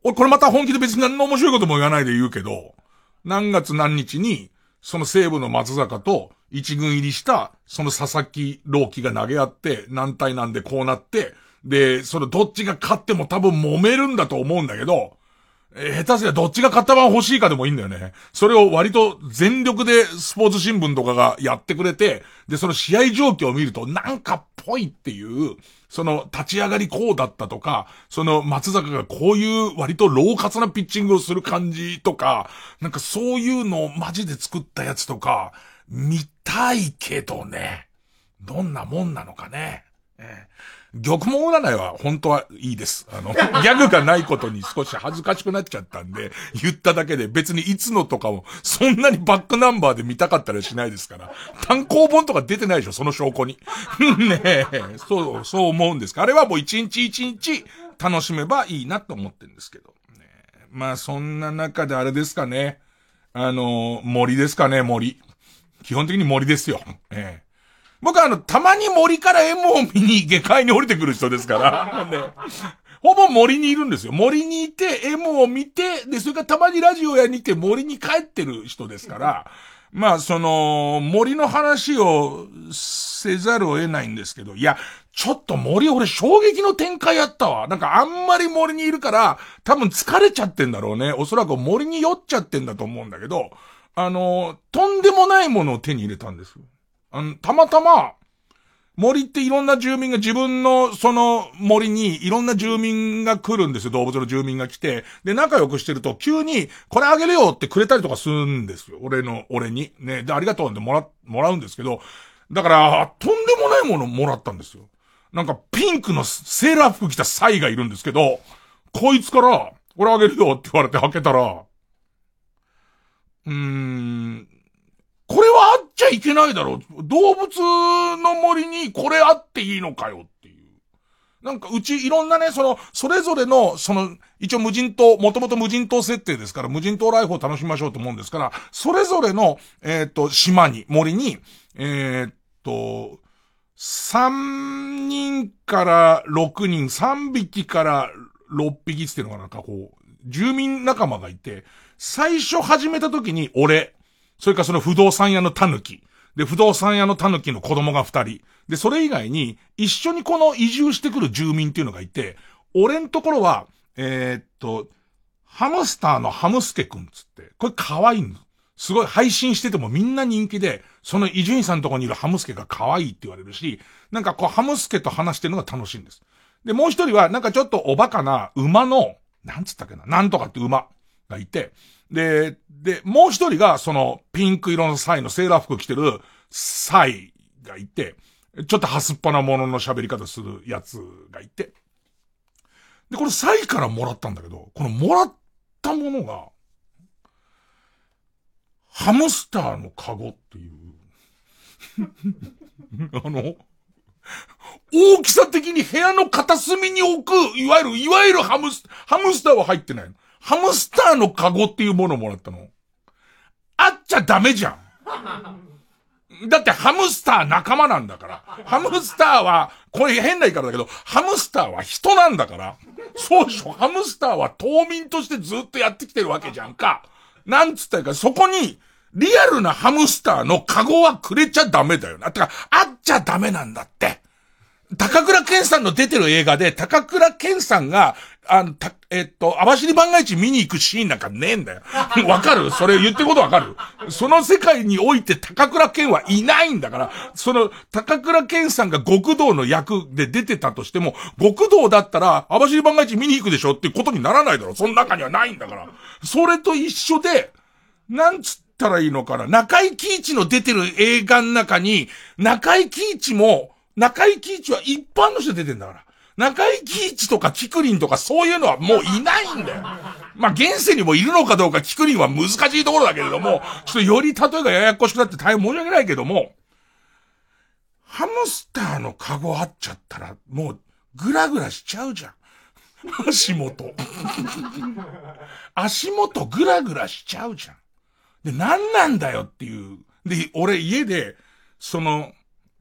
俺これまた本気で別に何の面白いことも言わないで言うけど、何月何日に、その西部の松坂と一軍入りした、その佐々木朗希が投げ合って、何対なんでこうなって、で、それどっちが勝っても多分揉めるんだと思うんだけど、えー下手すりゃどっちが型番欲しいかでもいいんだよね。それを割と全力でスポーツ新聞とかがやってくれて、で、その試合状況を見るとなんかっぽいっていう、その立ち上がりこうだったとか、その松坂がこういう割と老活なピッチングをする感じとか、なんかそういうのをマジで作ったやつとか、見たいけどね。どんなもんなのかね。えー玉門占いは本当はいいです。あの、<laughs> ギャグがないことに少し恥ずかしくなっちゃったんで、言っただけで別にいつのとかも、そんなにバックナンバーで見たかったりしないですから。単行本とか出てないでしょ、その証拠に。<laughs> ねえ、そう、そう思うんですか。あれはもう一日一日楽しめばいいなと思ってるんですけど。ねまあそんな中であれですかね。あの、森ですかね、森。基本的に森ですよ。ええ僕はあの、たまに森から M を見に下界に降りてくる人ですから。<laughs> ねほぼ森にいるんですよ。森にいて、M を見て、で、それからたまにラジオやにいて森に帰ってる人ですから、まあ、その、森の話をせざるを得ないんですけど、いや、ちょっと森俺衝撃の展開やったわ。なんかあんまり森にいるから、多分疲れちゃってんだろうね。おそらく森に酔っちゃってんだと思うんだけど、あの、とんでもないものを手に入れたんですよ。あの、たまたま、森っていろんな住民が自分のその森にいろんな住民が来るんですよ。動物の住民が来て。で、仲良くしてると急にこれあげるよってくれたりとかするんですよ。俺の、俺に。ね。で、ありがとうってもら、もらうんですけど。だから、とんでもないものもらったんですよ。なんかピンクのセーラー服着たサイがいるんですけど、こいつから、これあげるよって言われて開けたら、うーん、これはあっちゃいけないだろう。動物の森にこれあっていいのかよっていう。なんかうちいろんなね、その、それぞれの、その、一応無人島、もともと無人島設定ですから、無人島ライフを楽しみましょうと思うんですから、それぞれの、えっ、と、島に、森に、えっ、と、3人から6人、3匹から6匹っていうのがなんかこう、住民仲間がいて、最初始めた時に俺、それからその不動産屋の狸。で、不動産屋の狸の子供が二人。で、それ以外に、一緒にこの移住してくる住民っていうのがいて、俺んところは、えーっと、ハムスターのハムスケくんつって、これ可愛いんす。すごい配信しててもみんな人気で、その伊集院さんのところにいるハムスケが可愛いって言われるし、なんかこうハムスケと話してるのが楽しいんです。で、もう一人は、なんかちょっとおバカな馬の、なんつったっけな、なんとかって馬がいて、で、で、もう一人が、その、ピンク色のサイのセーラー服着てるサイがいて、ちょっとハスっぱなものの喋り方するやつがいて。で、これサイからもらったんだけど、このもらったものが、ハムスターのカゴっていう。<laughs> あの、大きさ的に部屋の片隅に置く、いわゆる、いわゆるハムス、ハムスターは入ってないの。ハムスターのカゴっていうものをもらったの。あっちゃダメじゃん。だってハムスター仲間なんだから。ハムスターは、これ変な言い方だけど、ハムスターは人なんだから。そうでしょ。ハムスターは島民としてずっとやってきてるわけじゃんか。なんつったらか、そこに、リアルなハムスターのカゴはくれちゃダメだよな。てか、あっちゃダメなんだって。高倉健さんの出てる映画で、高倉健さんが、あの、た、えっと、網走番外地見に行くシーンなんかねえんだよ。<laughs> わかる？それ言ってることわかる？その世界において高倉健はいないんだから、その、高倉健さんが極道の役で出てたとしても、極道だったら、網走番外地見に行くでしょってことにならないだろ。その中にはないんだから。それと一緒で、なんつったらいいのかな。中井貴一の出てる映画の中に、中井貴一も、中井貴一は一般の人出てんだから。中井貴一とかキクリンとかそういうのはもういないんだよ。まあ、現世にもいるのかどうかキクリンは難しいところだけれども、ちょっとより例えがややこしくなって大変申し訳ないけども、ハムスターのカゴあっちゃったら、もう、グラグラしちゃうじゃん。足元。足元グラグラしちゃうじゃん。で、なんなんだよっていう。で、俺家で、その、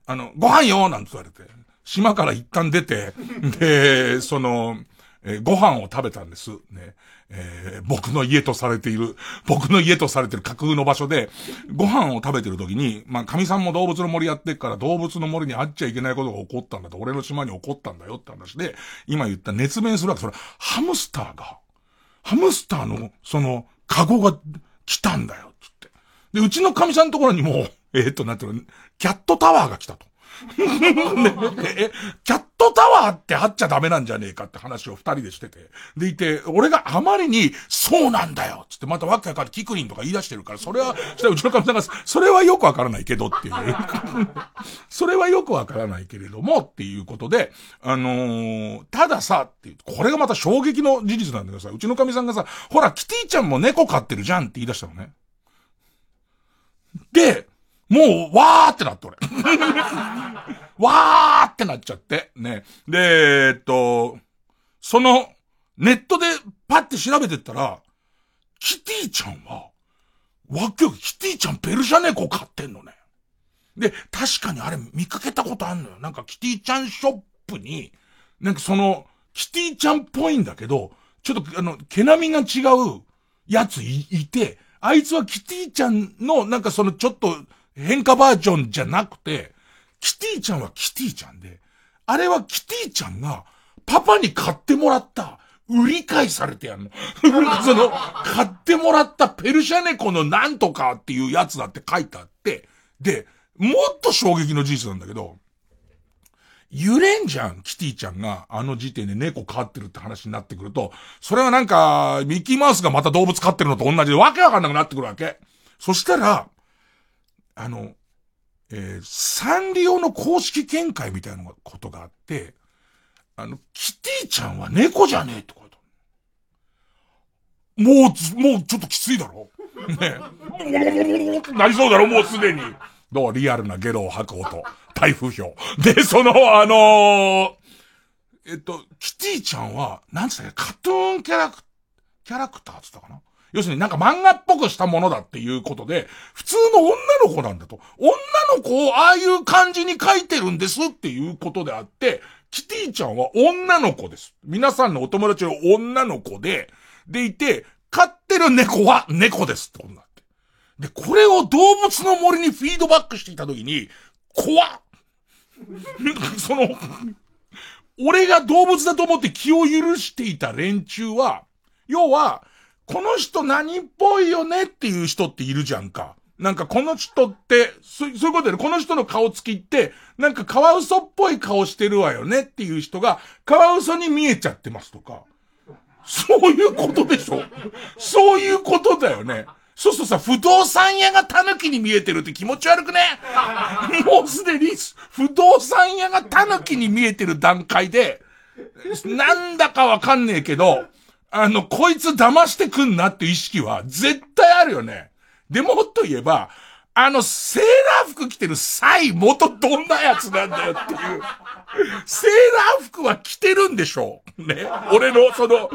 あの、ご飯よなんて言われて、島から一旦出て、で、その、えーご飯を食べたんです。ね。えー僕の家とされている、僕の家とされている架空の場所で、ご飯を食べてる時に、まあ、神さんも動物の森やってっから動物の森にあっちゃいけないことが起こったんだと、俺の島に起こったんだよって話で、今言った熱弁するわけ。それ、ハムスターが、ハムスターの、その、カゴが来たんだよ、つって。で、うちの神さんのところにも、えー、っと、なんていうの、キャットタワーが来たと。<laughs> え、キャットタワーってあっちゃダメなんじゃねえかって話を二人でしてて。でいて、俺があまりに、そうなんだよつってまたわけわかってキクリンとか言い出してるから、それは、したらうちのかみさんが、それはよくわからないけどっていう。<laughs> それはよくわからないけれどもっていうことで、あのー、たださ、って、これがまた衝撃の事実なんだけどさ、うちのかみさんがさ、ほら、キティちゃんも猫飼ってるじゃんって言い出したのね。で、もう、わーってなって俺。<laughs> わーってなっちゃって。ね。で、えっと、その、ネットでパッて調べてったら、キティちゃんは、わっきょキティちゃんペルシャ猫飼ってんのね。で、確かにあれ見かけたことあんのよ。なんかキティちゃんショップに、なんかその、キティちゃんっぽいんだけど、ちょっとあの、毛並みが違うやついいて、あいつはキティちゃんの、なんかそのちょっと、変化バージョンじゃなくて、キティちゃんはキティちゃんで、あれはキティちゃんがパパに買ってもらった、売り買いされてやんの。<laughs> その、買ってもらったペルシャ猫のなんとかっていうやつだって書いてあって、で、もっと衝撃の事実なんだけど、揺れんじゃん、キティちゃんが、あの時点で猫飼ってるって話になってくると、それはなんか、ミッキーマウスがまた動物飼ってるのと同じでわけわかんなくなってくるわけ。そしたら、あの、えー、サンリオの公式見解みたいなことがあって、あの、キティちゃんは猫じゃねえって書いてある。もう、もうちょっときついだろねなりそうだろもうすでに。どうリアルなゲロを吐く音。台風表。で、その、あのー、えっと、キティちゃんは、なんつったっけ、カトゥーンキャラク、キャラクターっつったかな要するになんか漫画っぽくしたものだっていうことで、普通の女の子なんだと。女の子をああいう感じに描いてるんですっていうことであって、キティちゃんは女の子です。皆さんのお友達の女の子で、でいて、飼ってる猫は猫ですってことになって。で、これを動物の森にフィードバックしていたときに、怖っその、俺が動物だと思って気を許していた連中は、要は、この人何っぽいよねっていう人っているじゃんか。なんかこの人って、そういうことで、この人の顔つきって、なんかカワウソっぽい顔してるわよねっていう人が、カワウソに見えちゃってますとか。そういうことでしょ？そういうことだよね。そうするとさ、不動産屋が狸に見えてるって気持ち悪くね？もうすでに、不動産屋が狸に見えてる段階で、なんだかわかんねえけど、あの、こいつ騙してくんなって意識は絶対あるよね。でもっと言えば、あの、セーラー服着てるサイ元どんなやつなんだよっていう。セーラー服は着てるんでしょうね。俺の、その、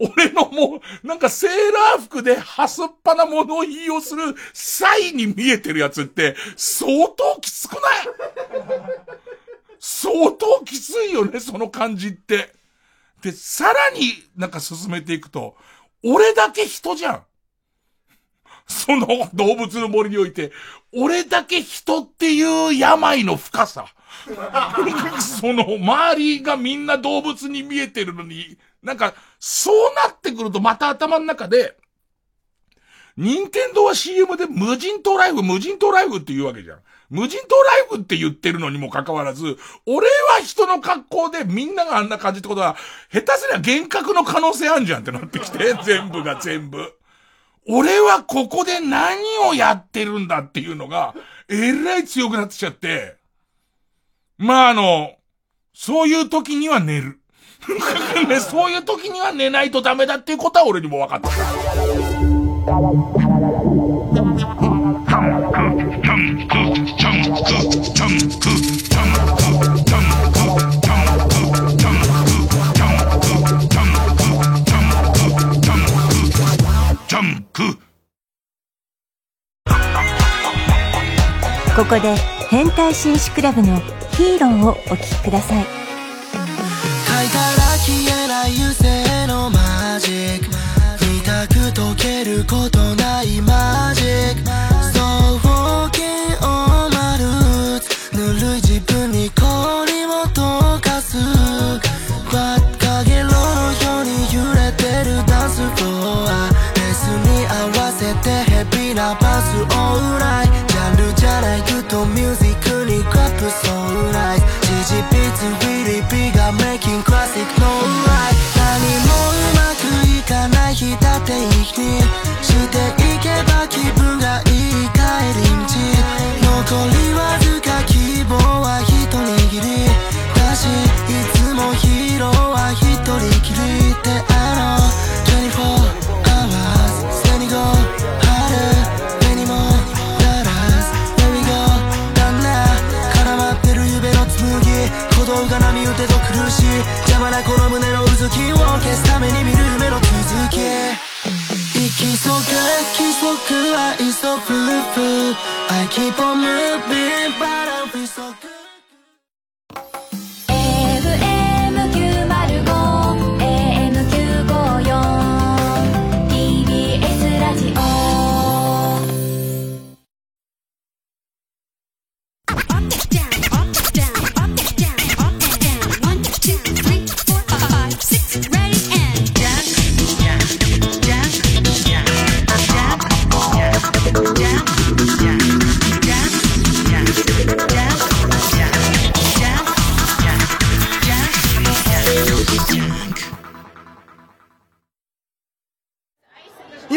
俺のもう、なんかセーラー服でハスっぱなものを言いをするサイに見えてるやつって相当きつくない？相当きついよね、その感じって。で、さらになんか進めていくと、俺だけ人じゃん。<laughs> その動物の森において、俺だけ人っていう病の深さ。<laughs> その周りがみんな動物に見えてるのに、なんか、そうなってくるとまた頭の中で、任天堂は CM で無人島ライフ、無人島ライフって言うわけじゃん。無人島ライフって言ってるのにもかかわらず、俺は人の格好でみんながあんな感じってことは、下手すりゃ幻覚の可能性あんじゃんってなってきて、全部が全部。俺はここで何をやってるんだっていうのが、えらい強くなってきちゃって、まああの、そういう時には寝る。<laughs> ね、そういう時には寝ないとダメだっていうことは俺にも分かった。ここで変態紳士クラブのヒーローをお聴きください書いたら消えない油性のマジック見たく解けること It's a really big I'm making classic no right 何もうまくいかない日だって生き is so beautiful. I keep on moving, but I feel so good.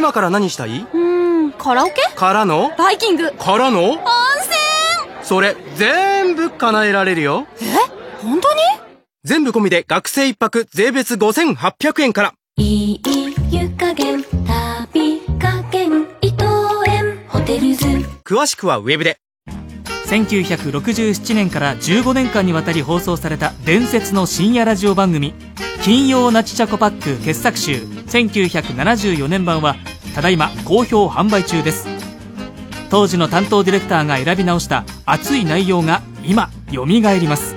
今から何したい？うーん、カラオケ？からの？バイキング。からの？温泉。それ、全部叶えられるよ。え？本当に？全部込みで学生一泊税別5800円から。いい湯加減旅加減伊藤園。ホテルズ。詳しくはウェブで。1967年から15年間にわたり放送された伝説の深夜ラジオ番組「金曜ナチチャコパック傑作集。1974年版」はただいま好評販売中です。当時の担当ディレクターが選び直した熱い内容が今よみがえります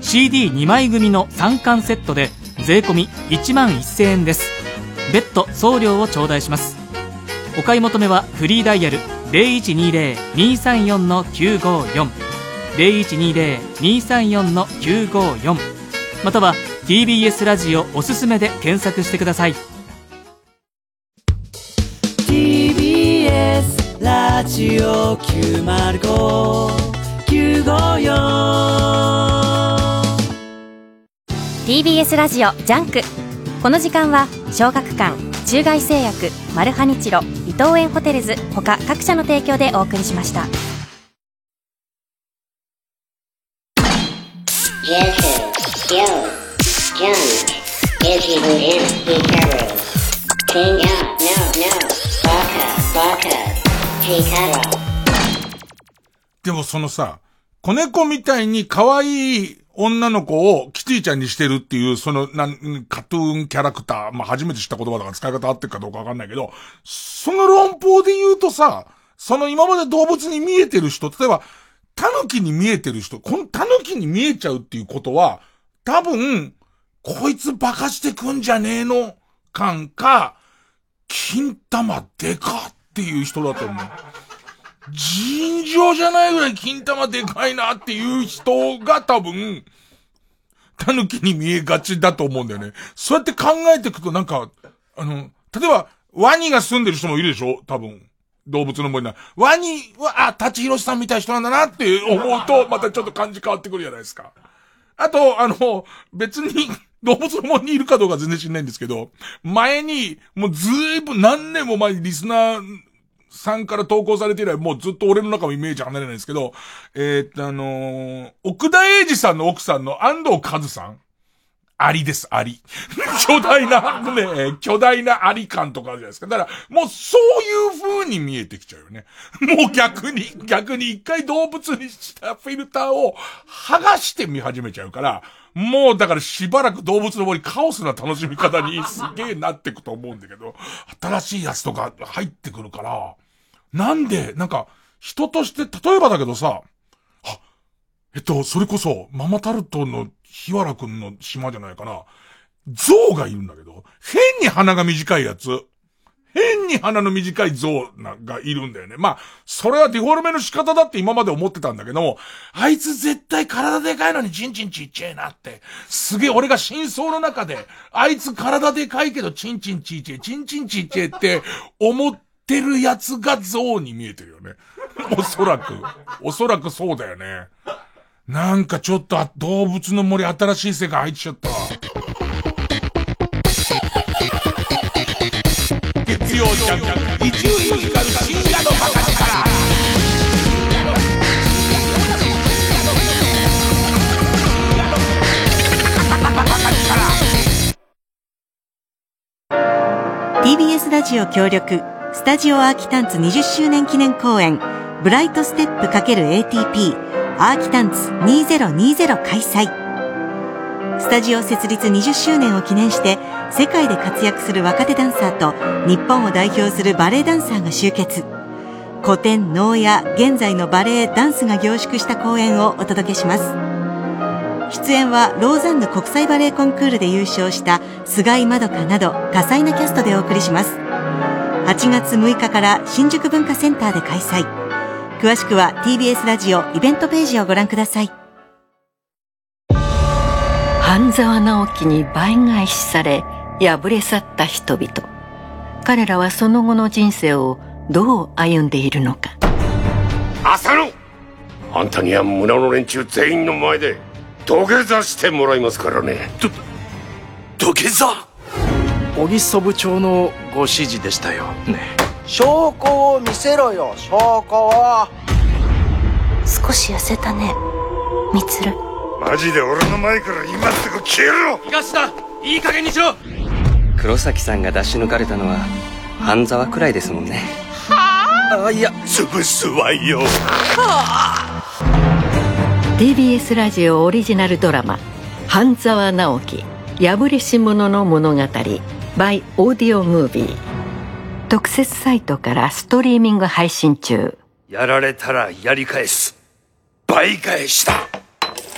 CD2 枚組の3巻セットで税込1万1000円です。別途送料を頂戴します。お買い求めはフリーダイヤル0120-234-954 0120-234-954または TBS ラジオおすすめで検索してください。ラジオ九マル五九五四。TBS ラジオジャンクこの時間は小学館中外製薬マルハニチロ伊藤園ホテルズ他各社の提供でお送りしました。NONONO Baka. でもそのさ、子猫みたいに可愛い女の子をキティちゃんにしてるっていう、その、なん、カトゥーンキャラクター、まあ、初めて知った言葉だから使い方合ってるかどうかわかんないけど、その論法で言うとさ、その今まで動物に見えてる人、例えば、タヌキに見えてる人、このタヌキに見えちゃうっていうことは、多分、こいつバカしてくんじゃねえの感か、金玉でかっっていう人だと思う。尋常じゃないぐらい金玉でかいなっていう人が多分、狸に見えがちだと思うんだよね。そうやって考えていくとなんか、あの、例えば、ワニが住んでる人もいるでしょ？多分。動物の森な。ワニは、あ、立ち広さんみたいな人なんだなって思うと、またちょっと感じ変わってくるじゃないですか。あと、あの、別に、動物の森にいるかどうか全然知んないんですけど、前に、もうずいぶん何年も前にリスナーさんから投稿されて以来、もうずっと俺の中のイメージ離れないんですけど、えー、っと、あのー奥田英二さんの奥さんの安藤和さん。アリです、アリ。<laughs> 巨大な、ね、巨大なアリ感とかあるじゃないですか。だから、もうそういう風に見えてきちゃうよね。もう逆に、逆に一回動物にしたフィルターを剥がして見始めちゃうから、もうだからしばらく動物の森カオスな楽しみ方にすげえなってくと思うんだけど、新しいやつとか入ってくるから、なんで、なんか、人として、例えばだけどさ、あ、えっと、それこそ、ママタルトの日原くんの島じゃないかな。象がいるんだけど、変に鼻が短いやつ。変に鼻の短い象ながいるんだよね。まあ、それはデフォルメの仕方だって今まで思ってたんだけども、あいつ絶対体でかいのにチンチンちっちゃいなって。すげえ俺が真相の中で、あいつ体でかいけどチンチンちっちゃい、チンチンちっちゃいって思ってるやつが象に見えてるよね。<laughs> おそらく。おそらくそうだよね。なんかちょっとあ動物の森新しい世界入っちゃったわ。月曜ジャンク伊集院光る深夜のバカ力ー TBS ラジオ協力スタジオアーキタンツ20周年記念公演ブライトステップ ×ATP アーキタンツ2020開催。スタジオ設立20周年を記念して世界で活躍する若手ダンサーと日本を代表するバレエダンサーが集結。古典能や現在のバレエダンスが凝縮した公演をお届けします。出演はローザンヌ国際バレエコンクールで優勝した菅井まどかなど多彩なキャストでお送りします。8月6日から新宿文化センターで開催。詳しくは TBS ラジオイベントページをご覧ください。半沢直樹に倍返しされ敗れ去った人々。彼らはその後の人生をどう歩んでいるのか。浅野あんたには村の連中全員の前で土下座してもらいますからね。土下座？小木曽部長のご指示でしたよ。ね。証拠を見せろよ証拠を少し痩せたねみつるマジで俺の前から今すぐ消えろ！東田いい加減にしろ。黒崎さんが出し抜かれたのは半沢くらいですもんね。はあ？いや潰すわよ。はあ？TBS ラジオオリジナルドラマ「半沢直樹破れし者の物語 by オーディオムービー」特設サイトからストリーミング配信中。やられたらやり返す。倍返しだ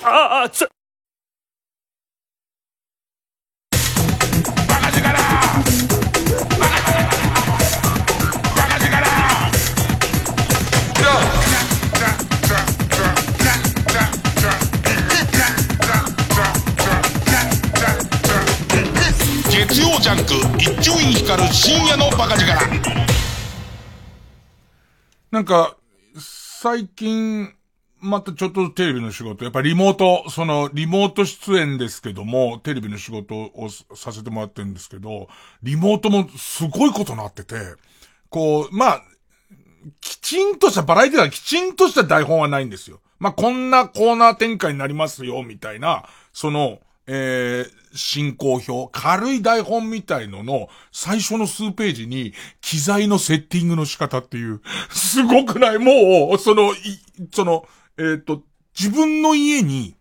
ああつジャンク一丁院光る深夜のバカ力なんか最近またちょっとテレビの仕事、やっぱリモート、そのリモート出演ですけども、テレビの仕事をさせてもらってるんですけど、リモートもすごいことなってて、こう、まあ、きちんとした、バラエティはきちんとした台本はないんですよ。まあ、こんなコーナー展開になりますよ、みたいな、その、えー、進行表、軽い台本みたいのの最初の数ページに機材のセッティングの仕方っていう、すごくない？もう、その、いその、えっ、ー、と、自分の家に、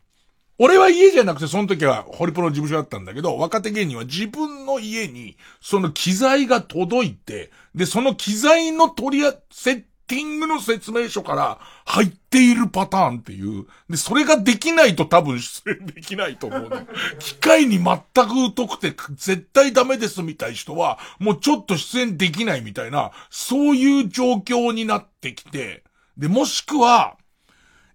俺は家じゃなくて、その時はホリプロの事務所だったんだけど、若手芸人は自分の家に、その機材が届いて、で、その機材の取りあ、セッティングの説明書から入っているパターンっていう。で、それができないと多分出演 <laughs> できないと思うね。機械に全く疎くて絶対ダメですみたい人は、もうちょっと出演できないみたいな、そういう状況になってきて、で、もしくは、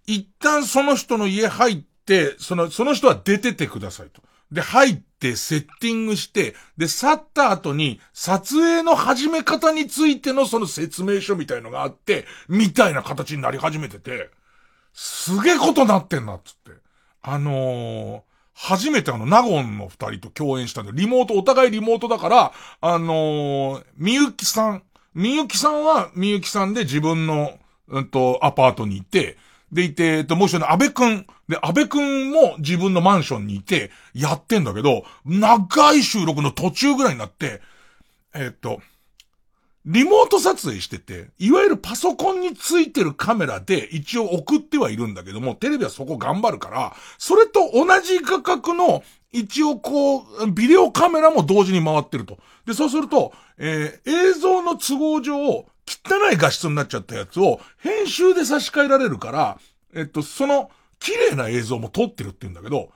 一旦その人の家入って、その、その人は出ててくださいと。で、入ってセッティングして、で、去った後に、撮影の始め方についてのその説明書みたいのがあって、みたいな形になり始めてて、すげえことなってんな、つって。あのー、初めてあの、ナゴンの二人と共演したんで、リモート、お互いリモートだから、あのー、みゆきさん、みゆきさんはみゆきさんで自分の、うんと、アパートにいて、でいて、えっと、もう一人の安倍くん。で、安倍くんも自分のマンションにいて、やってんだけど、長い収録の途中ぐらいになって、えっと、リモート撮影してて、いわゆるパソコンについてるカメラで一応送ってはいるんだけども、テレビはそこ頑張るから、それと同じ価格の、一応こう、ビデオカメラも同時に回ってると。で、そうすると、えー、映像の都合上、汚い画質になっちゃったやつを編集で差し替えられるから、えっと、その綺麗な映像も撮ってるって言うんだけど、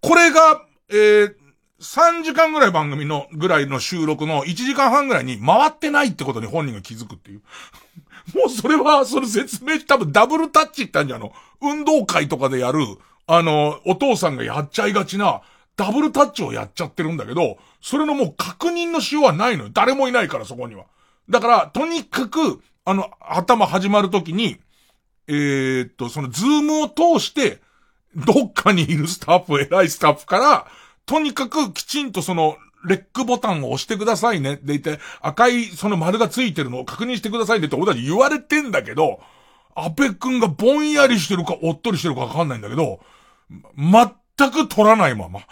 これが、えー、3時間ぐらい番組のぐらいの収録の1時間半ぐらいに回ってないってことに本人が気づくっていう。<laughs> もうそれは、その説明多分ダブルタッチってあるじゃん、あの、運動会とかでやる、あの、お父さんがやっちゃいがちな、ダブルタッチをやっちゃってるんだけど、それのもう確認のしようはないのよ。誰もいないから、そこには。だから、とにかく、あの、頭始まるときに、えー、っと、そのズームを通して、どっかにいるスタッフ、偉いスタッフから、とにかくきちんとその、レックボタンを押してくださいねって言って、赤いその丸がついてるのを確認してくださいねって俺たち言われてんだけど、安倍くんがぼんやりしてるかおっとりしてるかわかんないんだけど、全く取らないまま。<laughs>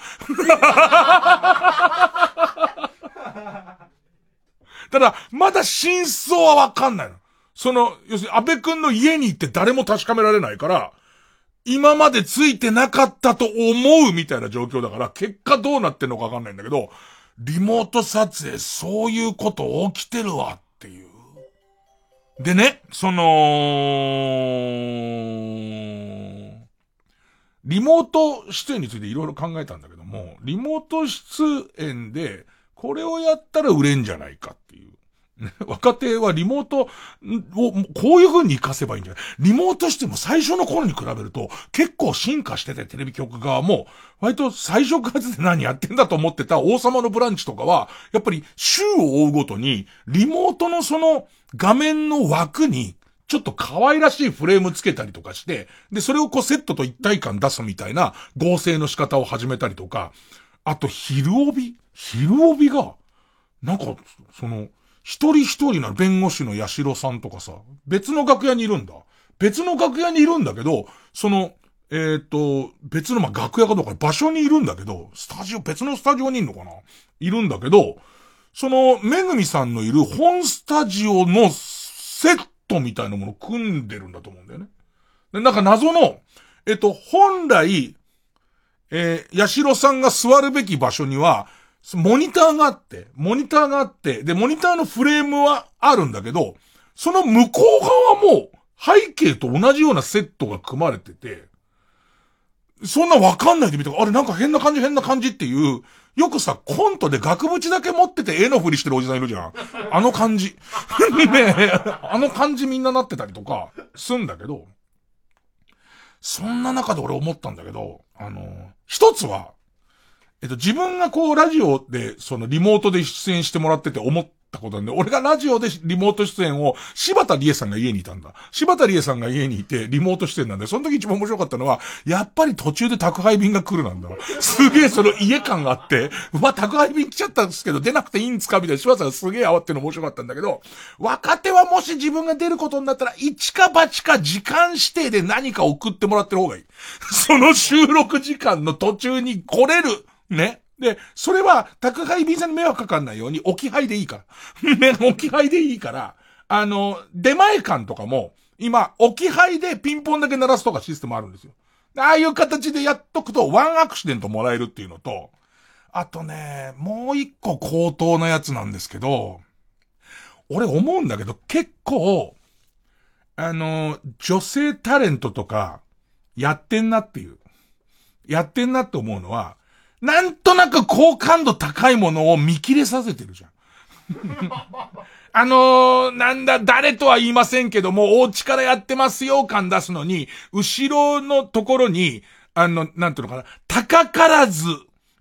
ただ、まだ真相はわかんないの。その、要するに安倍くんの家に行って誰も確かめられないから、今までついてなかったと思うみたいな状況だから、結果どうなってんのかわかんないんだけど、リモート撮影そういうこと起きてるわっていう。でね、その、リモート出演についていろいろ考えたんだけども、リモート出演で、これをやったら売れんじゃないかっていう。<laughs> 若手はリモートを、こういう風に活かせばいいんじゃない？リモートしても最初の頃に比べると結構進化しててテレビ局側も、割と最初からで何やってんだと思ってた王様のブランチとかは、やっぱり週を追うごとに、リモートのその画面の枠に、ちょっと可愛らしいフレームつけたりとかして、で、それをこうセットと一体感出すみたいな合成の仕方を始めたりとか、あと昼帯？昼帯が、なんか、その、一人一人の弁護士の八代さんとかさ、別の楽屋にいるんだ。別の楽屋にいるんだけど、その、えっ、ー、と、別の、まあ、楽屋かどうか場所にいるんだけど、スタジオ、別のスタジオにいるのかな？いるんだけど、その、めぐみさんのいる本スタジオのセットトみたいなもの組んでるんだと思うんだよね。で、なんか謎の、えっ、と、本来、えー、八代さんが座るべき場所には、モニターがあって、モニターがあって、で、モニターのフレームはあるんだけど、その向こう側も背景と同じようなセットが組まれてて、そんなわかんないで見て、あれなんか変な感じ変な感じっていう、よくさ、コントで額縁だけ持ってて絵のふりしてるおじさんいるじゃん。あの感じ。<laughs> ねあの感じみんななってたりとか、すんだけど、そんな中で俺思ったんだけど、あの、一つは、えっと、自分がこう、ラジオで、その、リモートで出演してもらってて思ったことなんで、俺がラジオでリモート出演を、柴田理恵さんが家にいたんだ。柴田理恵さんが家にいて、リモート出演なんで、その時一番面白かったのは、やっぱり途中で宅配便が来るなんだ。すげえその家感があって、うわ、宅配便来ちゃったんですけど、出なくていいんですか？みたいな、柴田さんがすげえ慌てるの面白かったんだけど、若手はもし自分が出ることになったら、一か八か時間指定で何か送ってもらってる方がいい。その収録時間の途中に来れる。ね。で、それは、宅配便さんに迷惑かかんないように、置き配でいいから。<laughs> 置き配でいいから、あの、出前館とかも、今、置き配でピンポンだけ鳴らすとかシステムあるんですよ。ああいう形でやっとくと、ワンアクシデントもらえるっていうのと、あとね、もう一個高等なやつなんですけど、俺思うんだけど、結構、あの、女性タレントとか、やってんなっていう。やってんなって思うのは、なんとなく好感度高いものを見切れさせてるじゃん。<laughs> あのー、なんだ、誰とは言いませんけども、お家からやってますよ感出すのに、後ろのところに、あの、なんていうのかな、高からず、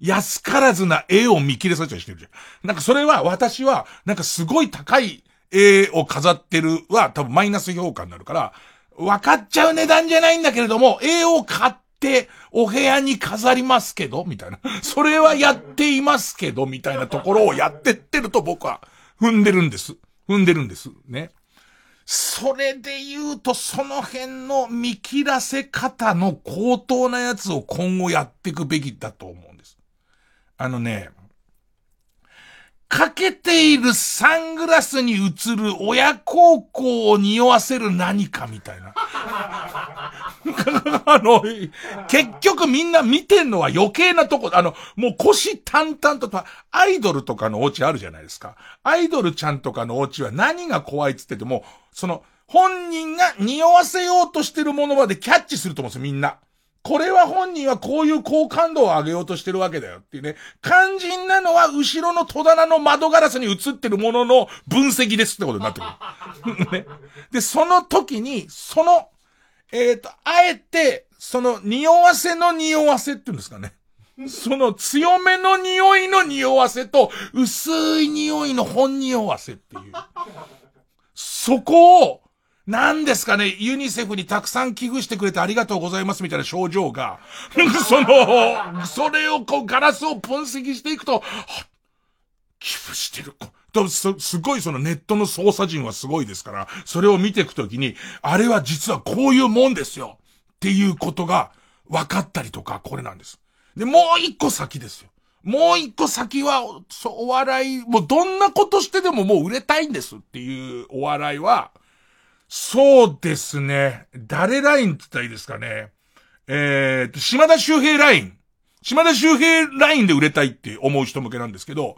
安からずな絵を見切れさせちゃしてるじゃん。なんかそれは、私は、なんかすごい高い絵を飾ってるは、多分マイナス評価になるから、分かっちゃう値段じゃないんだけれども、絵を買っ、お部屋に飾りますけど、みたいな。それはやっていますけど、みたいなところをやってってると僕は踏んでるんです。踏んでるんです。ね。それで言うと、その辺の見切らせ方の高等なやつを今後やっていくべきだと思うんです。あのね、かけているサングラスに映る親孝行を匂わせる何かみたいな。<laughs> あの、結局みんな見てんのは余計なとこ、あの、もう腰淡々と、アイドルとかのお家あるじゃないですか。アイドルちゃんとかのお家は何が怖いっつってても、その、本人が匂わせようとしてるものまでキャッチすると思うんですよ、みんな。これは本人はこういう好感度を上げようとしてるわけだよっていうね。肝心なのは後ろの戸棚の窓ガラスに映ってるものの分析ですってことになってくる。<laughs> ね。で、その時に、そのえっ、ー、と、あえて、その、匂わせの匂わせっていうんですかね。その強めの匂いの匂わせと、薄い匂いの本匂わせっていう。そこを、なんですかね、ユニセフにたくさん寄付してくれてありがとうございますみたいな症状が、<laughs> その、それをこうガラスを分析していくと、寄付してる子。とす、すごいそのネットの操作人はすごいですから、それを見ていくときに、あれは実はこういうもんですよっていうことが分かったりとか、これなんです。で、もう一個先ですよ。もう一個先は、お笑い、もうどんなことしてでももう売れたいんですっていうお笑いは、そうですね。誰ラインって言ったらいいですかね。えー、と、島田周平ライン。島田周平ラインで売れたいって思う人向けなんですけど、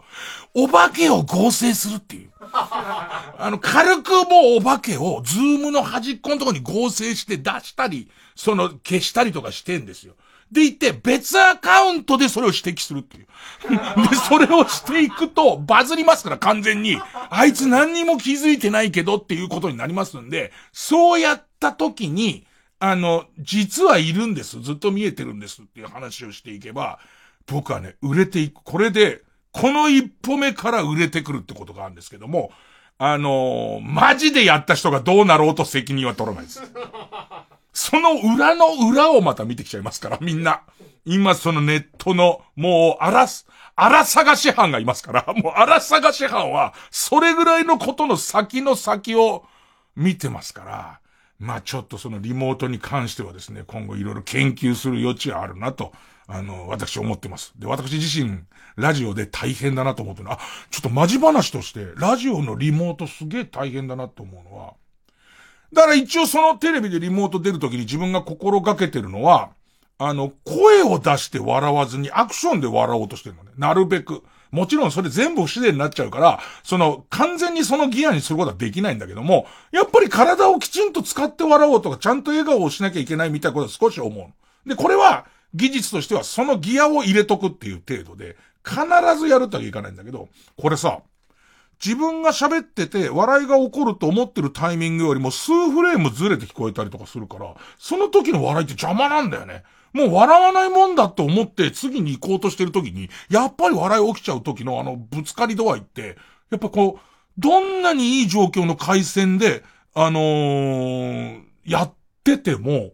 お化けを合成するっていう。<laughs> あの、軽くもうお化けをズームの端っこのとこに合成して出したり、その消したりとかしてんですよ。でいて、別アカウントでそれを指摘するっていう。<laughs> で、それをしていくと、バズりますから完全に。あいつ何にも気づいてないけどっていうことになりますんで、そうやった時に、あの、実はいるんです。ずっと見えてるんですっていう話をしていけば、僕はね、売れていく。これで、この一歩目から売れてくるってことがあるんですけども、あのー、マジでやった人がどうなろうと責任は取らないです。その裏の裏をまた見てきちゃいますから、みんな。今そのネットの、もう、あらす、あら探し班がいますから、もうあら探し班は、それぐらいのことの先の先を見てますから、まあちょっとそのリモートに関してはですね、今後いろいろ研究する余地があるなと、あの、私思ってます。で、私自身、ラジオで大変だなと思ってるあ、ちょっとマジ話として、ラジオのリモートすげえ大変だなと思うのは、だから一応そのテレビでリモート出るときに自分が心がけてるのは、あの、声を出して笑わずにアクションで笑おうとしてるのね。なるべく。もちろんそれ全部不自然になっちゃうから、その、完全にそのギアにすることはできないんだけども、やっぱり体をきちんと使って笑おうとか、ちゃんと笑顔をしなきゃいけないみたいなことは少し思う。で、これは、技術としてはそのギアを入れとくっていう程度で、必ずやるとはいかないんだけど、これさ、自分が喋ってて笑いが起こると思ってるタイミングよりも数フレームずれて聞こえたりとかするから、その時の笑いって邪魔なんだよね。もう笑わないもんだと思って次に行こうとしてる時に、やっぱり笑い起きちゃう時のあのぶつかり度合いって、やっぱこう、どんなにいい状況の回線で、あのー、やってても、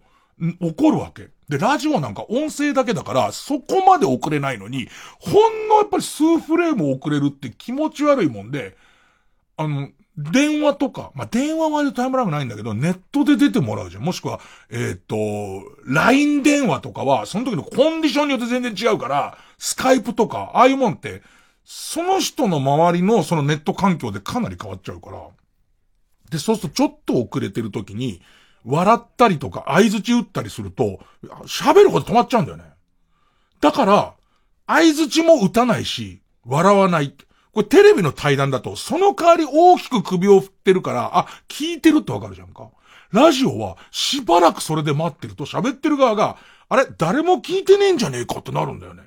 起こるわけ。で、ラジオなんか音声だけだから、そこまで遅れないのに、ほんのやっぱり数フレーム遅れるって気持ち悪いもんで、あの、電話とか、まあ、電話はタイムラグないんだけど、ネットで出てもらうじゃん。もしくは、えっ、と、LINE 電話とかは、その時のコンディションによって全然違うから、スカイプとか、ああいうもんって、その人の周りのそのネット環境でかなり変わっちゃうから。で、そうするとちょっと遅れてる時に、笑ったりとか合図打ったりすると、喋ること止まっちゃうんだよね。だから、合図も打たないし、笑わない。これテレビの対談だと、その代わり大きく首を振ってるから、あ、聞いてるってわかるじゃんか。ラジオは、しばらくそれで待ってると喋ってる側が、あれ、誰も聞いてねえんじゃねえかってなるんだよね。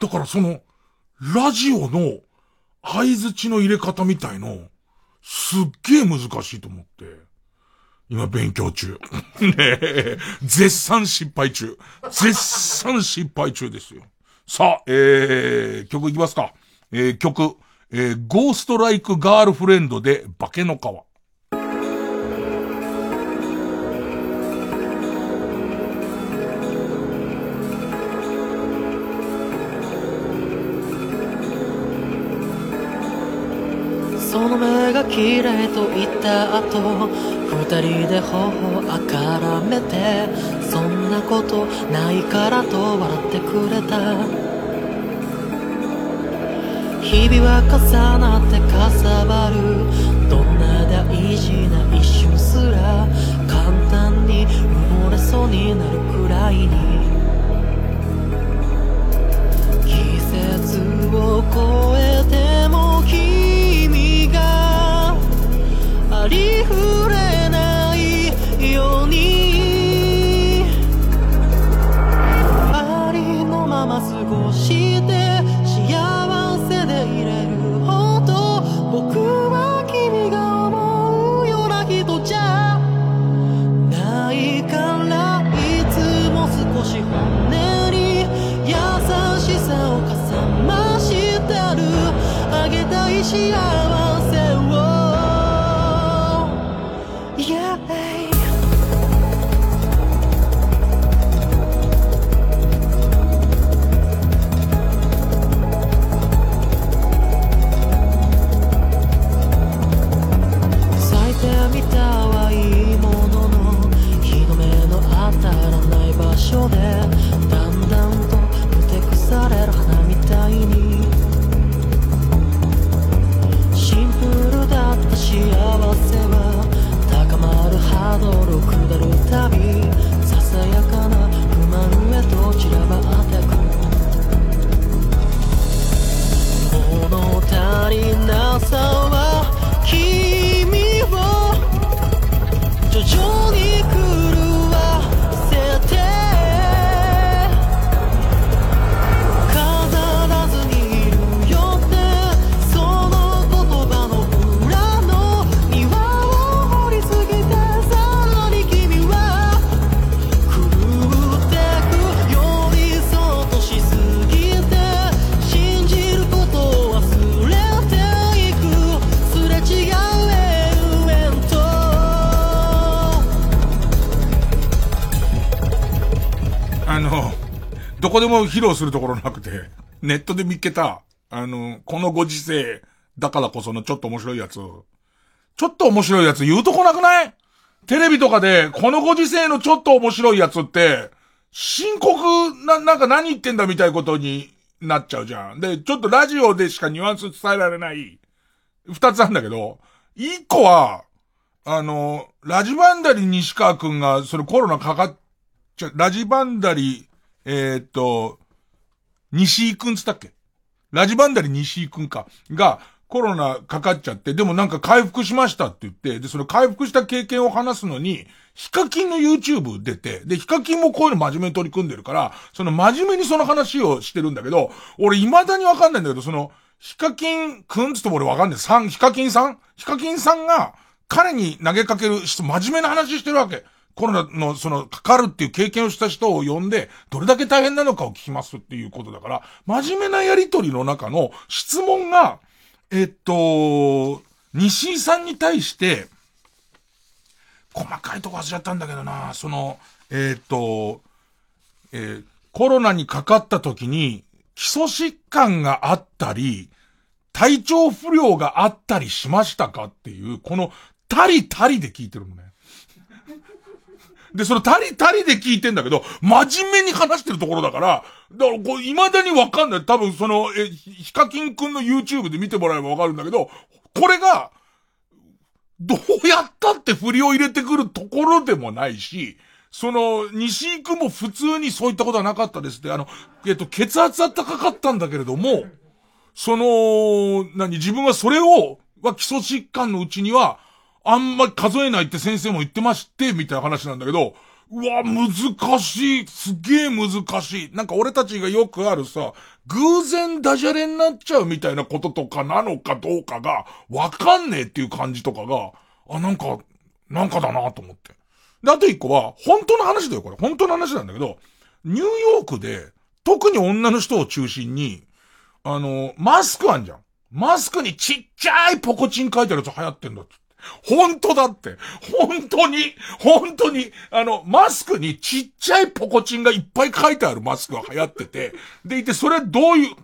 だからその、ラジオの合図の入れ方みたいの、すっげえ難しいと思って。今勉強中。<laughs> ねえ、絶賛失敗中。絶賛失敗中ですよ。さあ、えー、曲いきますか。えー、曲、えー、ゴーストライクガールフレンドで化けの皮。綺麗と言った後二人で頬あからめてそんなことないからと笑ってくれた。日々は重なってかさばる。どんな大事な一瞬すら簡単に埋もれそうになるくらいに。季節を超えても君りふれようにありのまま過ごして幸せでいれるほど僕は君が思うような人じゃないからいつも少し本音に優しさをかさ増してる。あげたい幸せどこでも披露するところなくて、ネットで見っけた、あの、このご時世だからこそのちょっと面白いやつ。ちょっと面白いやつ言うとこなくない？テレビとかで、このご時世のちょっと面白いやつって、深刻な、なんか何言ってんだみたいなことになっちゃうじゃん。で、ちょっとラジオでしかニュアンス伝えられない、二つあんだけど、一個は、あの、ラジバンダリ西川くんが、そのコロナかかっちゃ、ラジバンダリ、えー、っと、西井くんつったっけ？ラジバンダリ西井くんか、が、コロナかかっちゃって、でもなんか回復しましたって言って、で、その回復した経験を話すのに、ヒカキンの YouTube 出て、で、ヒカキンもこういうの真面目に取り組んでるから、その真面目にその話をしてるんだけど、俺未だにわかんないんだけど、その、ヒカキンくんつっても俺わかんない。さん、ヒカキンさん？ヒカキンさんが、彼に投げかける、真面目な話してるわけ。コロナの、その、かかるっていう経験をした人を呼んで、どれだけ大変なのかを聞きますっていうことだから、真面目なやりとりの中の質問が、えっと、西井さんに対して、細かいとこ忘れちゃったんだけどな、その、えっと、えー、コロナにかかった時に、基礎疾患があったり、体調不良があったりしましたかっていう、この、たりたりで聞いてるのね。で、そのたりたりで聞いてんだけど、真面目に話してるところだから、だからこう、未だにわかんない。多分その、え、ヒカキンくんの YouTube で見てもらえばわかるんだけど、これが、どうやったって振りを入れてくるところでもないし、その、西井くんも普通にそういったことはなかったですって、あの、えっと、血圧は高かったんだけれども、その、何、自分はそれを、は基礎疾患のうちには、あんまり数えないって先生も言ってまして、みたいな話なんだけど、うわ、難しい。すげえ難しい。なんか俺たちがよくあるさ、偶然ダジャレになっちゃうみたいなこととかなのかどうかが、わかんねえっていう感じとかが、あ、なんか、なんかだなと思って。で、あと一個は、本当の話だよ、これ。本当の話なんだけど、ニューヨークで、特に女の人を中心に、あの、マスクあんじゃん。マスクにちっちゃいポコチン書いてあるやつ流行ってんだって。本当だって。本当に、本当に、あの、マスクにちっちゃいポコチンがいっぱい書いてあるマスクが流行ってて、でいて、それはどういう、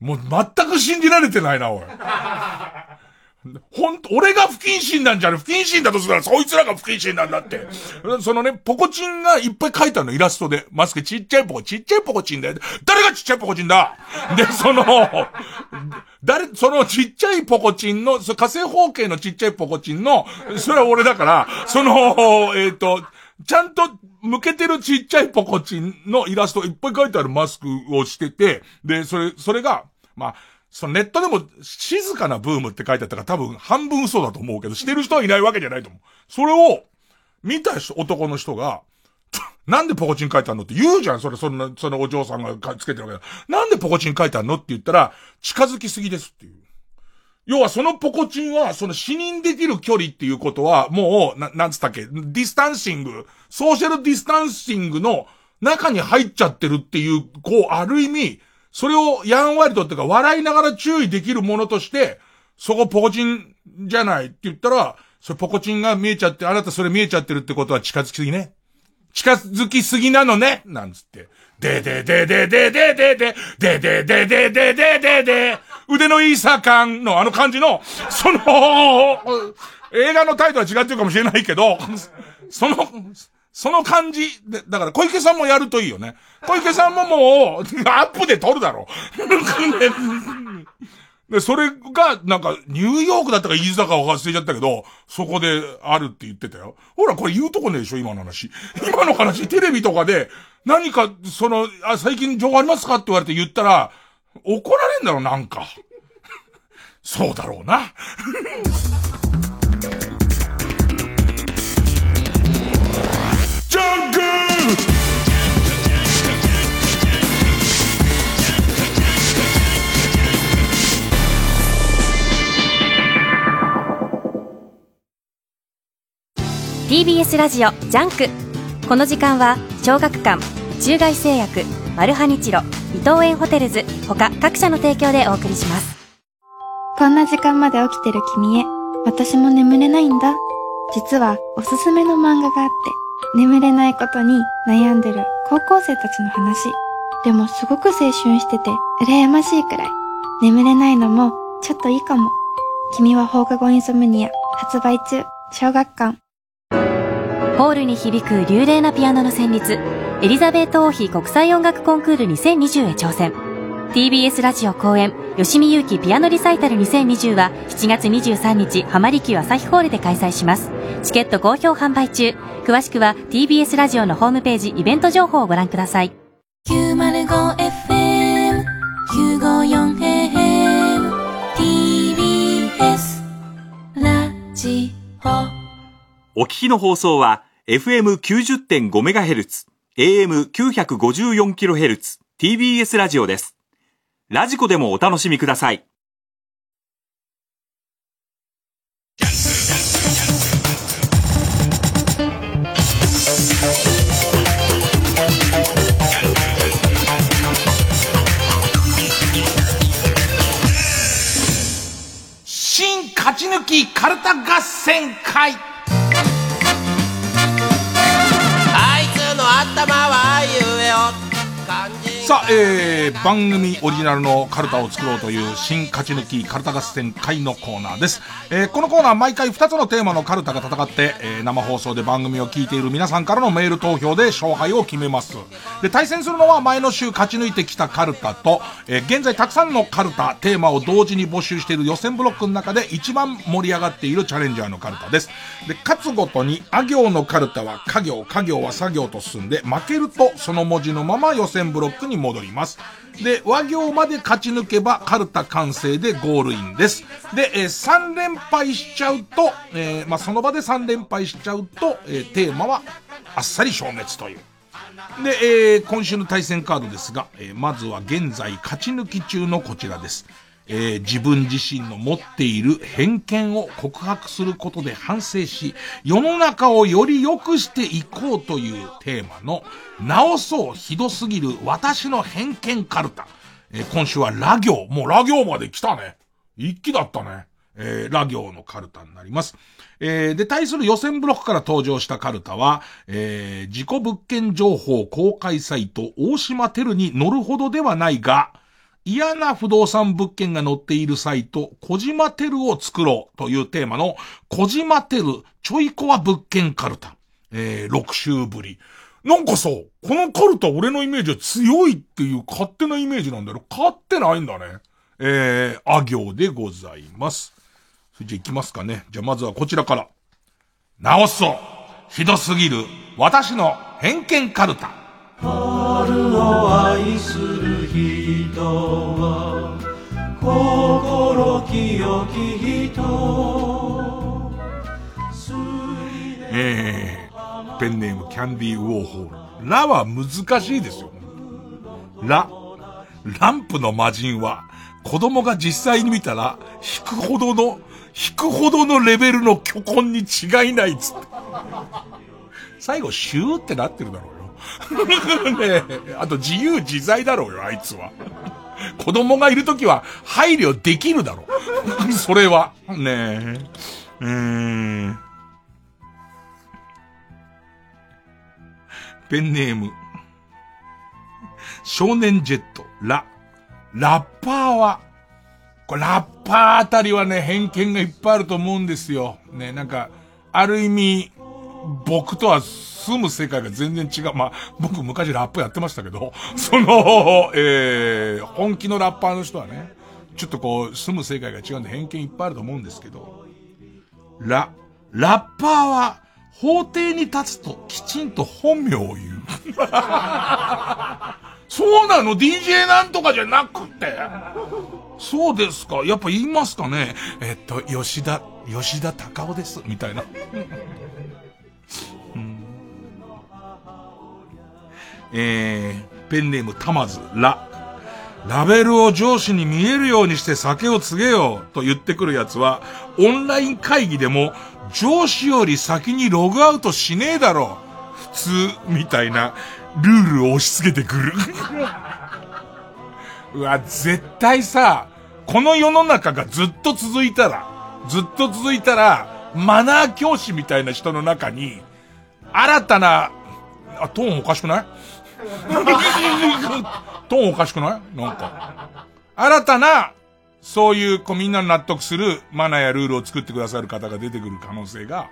もう全く信じられてないな、おい。ほんと、俺が不謹慎なんじゃね？不謹慎だとするら、そいつらが不謹慎なんだって。そのね、ポコチンがいっぱい書いてあるの、イラストで。マスクちっちゃいポコ、ちっちゃいポコチンだよ。誰がちっちゃいポコチンだ？で、その、誰、そのちっちゃいポコチンの、そ火星方形のちっちゃいポコチンの、それは俺だから、その、えっ、ー、と、ちゃんと向けてるちっちゃいポコチンのイラストいっぱい書いてあるマスクをしてて、で、それ、それが、まあ、そのネットでも静かなブームって書いてあったから多分半分嘘だと思うけど、してる人はいないわけじゃないと思う。それを、見た人、男の人が、<laughs> なんでポコチン書いてあんのって言うじゃん、それ、そんな、そのお嬢さんがつけてるわけだ。なんでポコチン書いてあんのって言ったら、近づきすぎですっていう。要はそのポコチンは、その死認できる距離っていうことは、もう、な、なんつったっけ、ディスタンシング、ソーシャルディスタンシングの中に入っちゃってるっていう、こう、ある意味、それをやんわりとってか、笑いながら注意できるものとして、そこポコチンじゃないって言ったら、それポコチンが見えちゃって、あなたそれ見えちゃってるってことは近づきすぎね。近づきすぎなのねなんつって。でででででででで、でででででででで、腕のいいさ感のあの感じの、その、映画のタイトルは違ってるかもしれないけど、その、その感じで、だから小池さんもやるといいよね。小池さんももう、アップで撮るだろ。<laughs> で、それが、なんか、ニューヨークだったか飯坂を忘れちゃったけど、そこであるって言ってたよ。ほら、これ言うとこねえでしょ、今の話。今の話、テレビとかで、何か、その、あ、最近情報ありますかって言われて言ったら、怒られんだろ、なんか。そうだろうな。<laughs> TBS ラジオジャンク。この時間は小学館中外製薬マルハニチロ伊藤園ホテルズ他各社の提供でお送りします。こんな時間まで起きてる君へ私も眠れないんだ。実はおすすめの漫画があって。眠れないことに悩んでる高校生たちの話でもすごく青春してて、羨ましいくらい。眠れないのも、ちょっといいかも。君は放課後インソムニア、発売中、小学館。ホールに響く流麗なピアノの旋律、エリザベート王妃国際音楽コンクール2020へ挑戦。TBS ラジオ公演、吉見祐希ピアノリサイタル2020は7月23日、浜離宮朝日ホールで開催します。チケット好評販売中。詳しくは TBS ラジオのホームページ、イベント情報をご覧ください。905FM 954AM TBS ラジオお聞きの放送は FM90.5MHz、AM954kHz、TBS ラジオです。ラジコでもお楽しみください。新勝ち抜きカルタ合戦会あいつの頭は言えよさあ、えー、番組オリジナルのカルタを作ろうという新勝ち抜きカルタ合戦会のコーナーです。えー、このコーナー毎回2つのテーマのカルタが戦って、えー、生放送で番組を聞いている皆さんからのメール投票で勝敗を決めます。で、対戦するのは前の週勝ち抜いてきたカルタと、えー、現在たくさんのカルタ、テーマを同時に募集している予選ブロックの中で一番盛り上がっているチャレンジャーのカルタです。で、勝つごとに、あ行のカルタは家行、家行は作業と進んで、負けるとその文字のまま予選ブロックにに戻ります。で、和行まで勝ち抜けばカルタ完成でゴールインです。で、えー、3連敗しちゃうと、えー、まあ、その場で3連敗しちゃうと、えー、テーマはあっさり消滅という。で、えー、今週の対戦カードですが、えー、まずは現在勝ち抜き中のこちらです。えー、自分自身の持っている偏見を告白することで反省し、世の中をより良くしていこうというテーマの、直そうひどすぎる私の偏見カルタ。えー、今週はラ行、もうラ行まで来たね。一気だったね。えー、ラ行のカルタになります。えー、で、対する予選ブロックから登場したカルタは、えー、自己物件情報公開サイト大島テルに乗るほどではないが、嫌な不動産物件が載っているサイト、小島テルを作ろうというテーマの、小島テルちょいコア物件カルタ。えー、6週ぶり。なんかさ、このカルタ俺のイメージは強いっていう勝手なイメージなんだよ。勝ってないんだね。えー、あ行でございます。それじゃあ行きますかね。じゃあまずはこちらから。直そうひどすぎる私の偏見カルタ。春を愛する人は心清き人えー、ペンネームキャンディーウォーホール。ラは難しいですよ。ラ。ランプの魔人は、子供が実際に見たら、引くほどの、引くほどのレベルの巨根に違いないっつって。最後、シューってなってるだろう。<laughs> ねえ、あと自由自在だろうよ、あいつは。子供がいるときは配慮できるだろう。<laughs> それは。ねえ。うーん。ペンネーム。少年ジェット、ラ。ラッパーは、これラッパーあたりはね、偏見がいっぱいあると思うんですよ。ね、なんか、ある意味、僕とは住む世界が全然違う。まあ、僕昔ラップやってましたけど、<laughs> その、えー、本気のラッパーの人はね、ちょっとこう、住む世界が違うんで偏見いっぱいあると思うんですけど、ラ、ラッパーは、法廷に立つときちんと本名を言う。<laughs> そうなの ?DJ なんとかじゃなくて。そうですか？やっぱ言いますかね？えっと、吉田、吉田隆夫です。みたいな。<laughs> うん、えー、ペンネームたまず、ラ。ラベルを上司に見えるようにして酒を告げようと言ってくるやつは、オンライン会議でも上司より先にログアウトしねえだろう。普通、みたいなルールを押し付けてくる。<laughs> うわ、絶対さ、この世の中がずっと続いたら、ずっと続いたら、マナー教師みたいな人の中に、新たな、あ、トーンおかしくない？<laughs> トーンおかしくない？なんか。新たな、そういう、こうみんなの納得するマナーやルールを作ってくださる方が出てくる可能性が。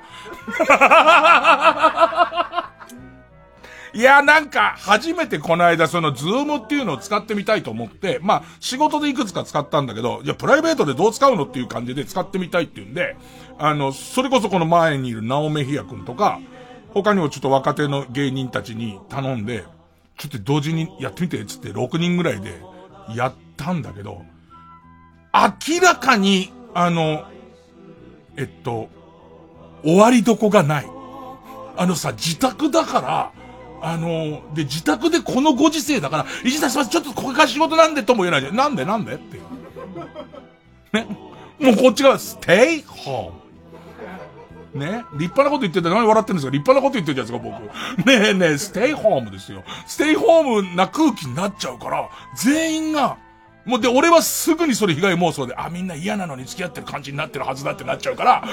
いや、なんか、初めてこの間、その、ズームっていうのを使ってみたいと思って、まあ、仕事でいくつか使ったんだけど、じゃプライベートでどう使うのっていう感じで使ってみたいっていうんで、あの、それこそこの前にいるナオメヒヤ君とか、他にもちょっと若手の芸人たちに頼んで、ちょっと同時にやってみて、つって6人ぐらいでやったんだけど、明らかに、あの、えっと、終わりどこがない。あのさ、自宅だから、あの、で、自宅でこのご時世だから、いじさんちょっとこれが仕事なんでとも言えないじゃん。なんでなんで？っていう。ね。もうこっちが、ステイホーム。ね。立派なこと言ってて何笑ってるんですか立派なこと言ってるじゃないですか、僕。ねえねえ、ステイホームですよ。ステイホームな空気になっちゃうから、全員が、もうで、俺はすぐにそれ被害妄想で、あ、みんな嫌なのに付き合ってる感じになってるはずだってなっちゃうから、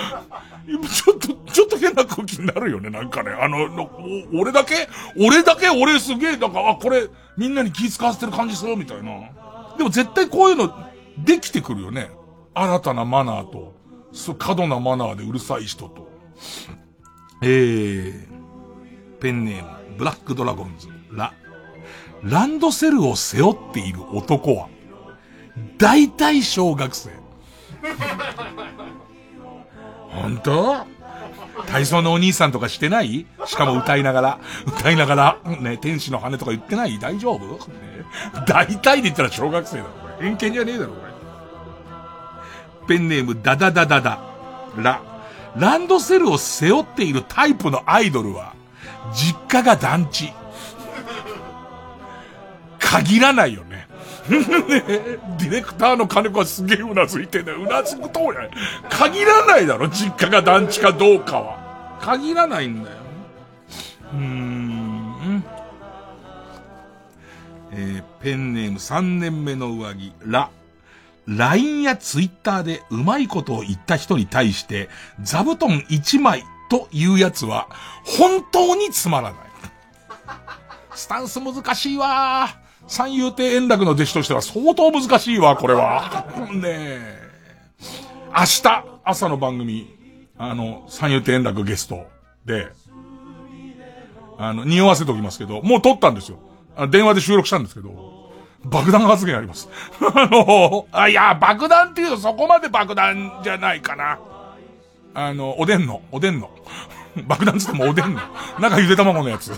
ちょっと、ちょっと変な空気になるよね、なんかね。あの、俺だけ？俺だけ？俺すげえ、なんか、あ、これ、みんなに気使わせてる感じするみたいな。でも絶対こういうの、できてくるよね。新たなマナーと、そう、過度なマナーでうるさい人と。えー、ペンネーム、ブラックドラゴンズ、ラ、ランドセルを背負っている男は、大体小学生。本当？体操のお兄さんとかしてない？しかも歌いながら、歌いながら、ね、天使の羽とか言ってない？大丈夫、ね、大体で言ったら小学生だろ、これ。偏見じゃねえだろ、これ。ペンネーム、ダダダダダ。ラ。ランドセルを背負っているタイプのアイドルは、実家が団地。限らないよね。<laughs> ディレクターの金子はすげえうなずいてね。うなずくとや。限らないだろ、実家が団地かどうかは。限らないんだよ。うーん。えー、ペンネーム3年目の上着、ラ。LINE や Twitter でうまいことを言った人に対して、座布団1枚というやつは、本当につまらない。スタンス難しいわー。三遊亭円楽の弟子としては相当難しいわ、これは。ねえ。明日、朝の番組、あの、三遊亭円楽ゲストで、あの、匂わせておきますけど、もう撮ったんですよ。あ電話で収録したんですけど、爆弾発言あります。<laughs> あの、あ、いや、爆弾っていうとそこまで爆弾じゃないかな。あの、おでんの、おでんの。爆弾つってもおでんの。なんかゆで卵のやつ。ね、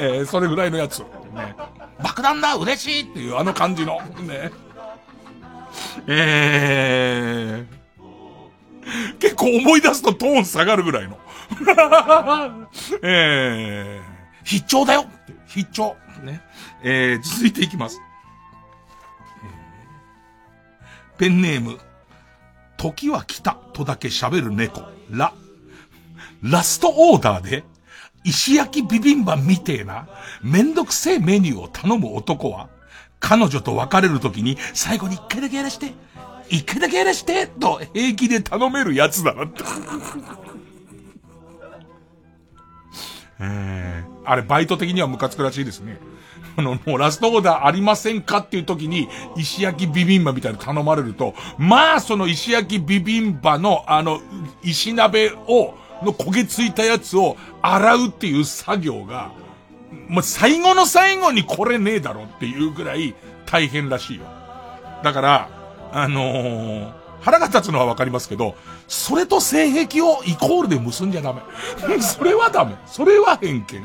えー、それぐらいのやつ。ね。爆弾だ嬉しいっていうあの感じの。ね。えー、結構思い出すとトーン下がるぐらいの。<laughs> えー、必聴だよ必聴。ね。えー、続いていきます。ペンネーム、時は来たとだけ喋る猫、ラ。ラストオーダーで、石焼きビビンバみてえな、めんどくせえメニューを頼む男は、彼女と別れる時に、最後に一回だけやらして、一回だけやらして、と平気で頼めるやつだなって。<laughs> えー、あれ、バイト的にはムカつくらしいですね。あの、もうラストオーダーありませんかっていう時に、石焼きビビンバみたいな頼まれると、まあ、その石焼きビビンバの、あの、石鍋を、の焦げついたやつを洗うっていう作業が、もう最後の最後にこれねえだろっていうぐらい大変らしいよ。だから、あのー、腹が立つのはわかりますけど、それと性癖をイコールで結んじゃダメ。<laughs> それはダメ。それは偏見。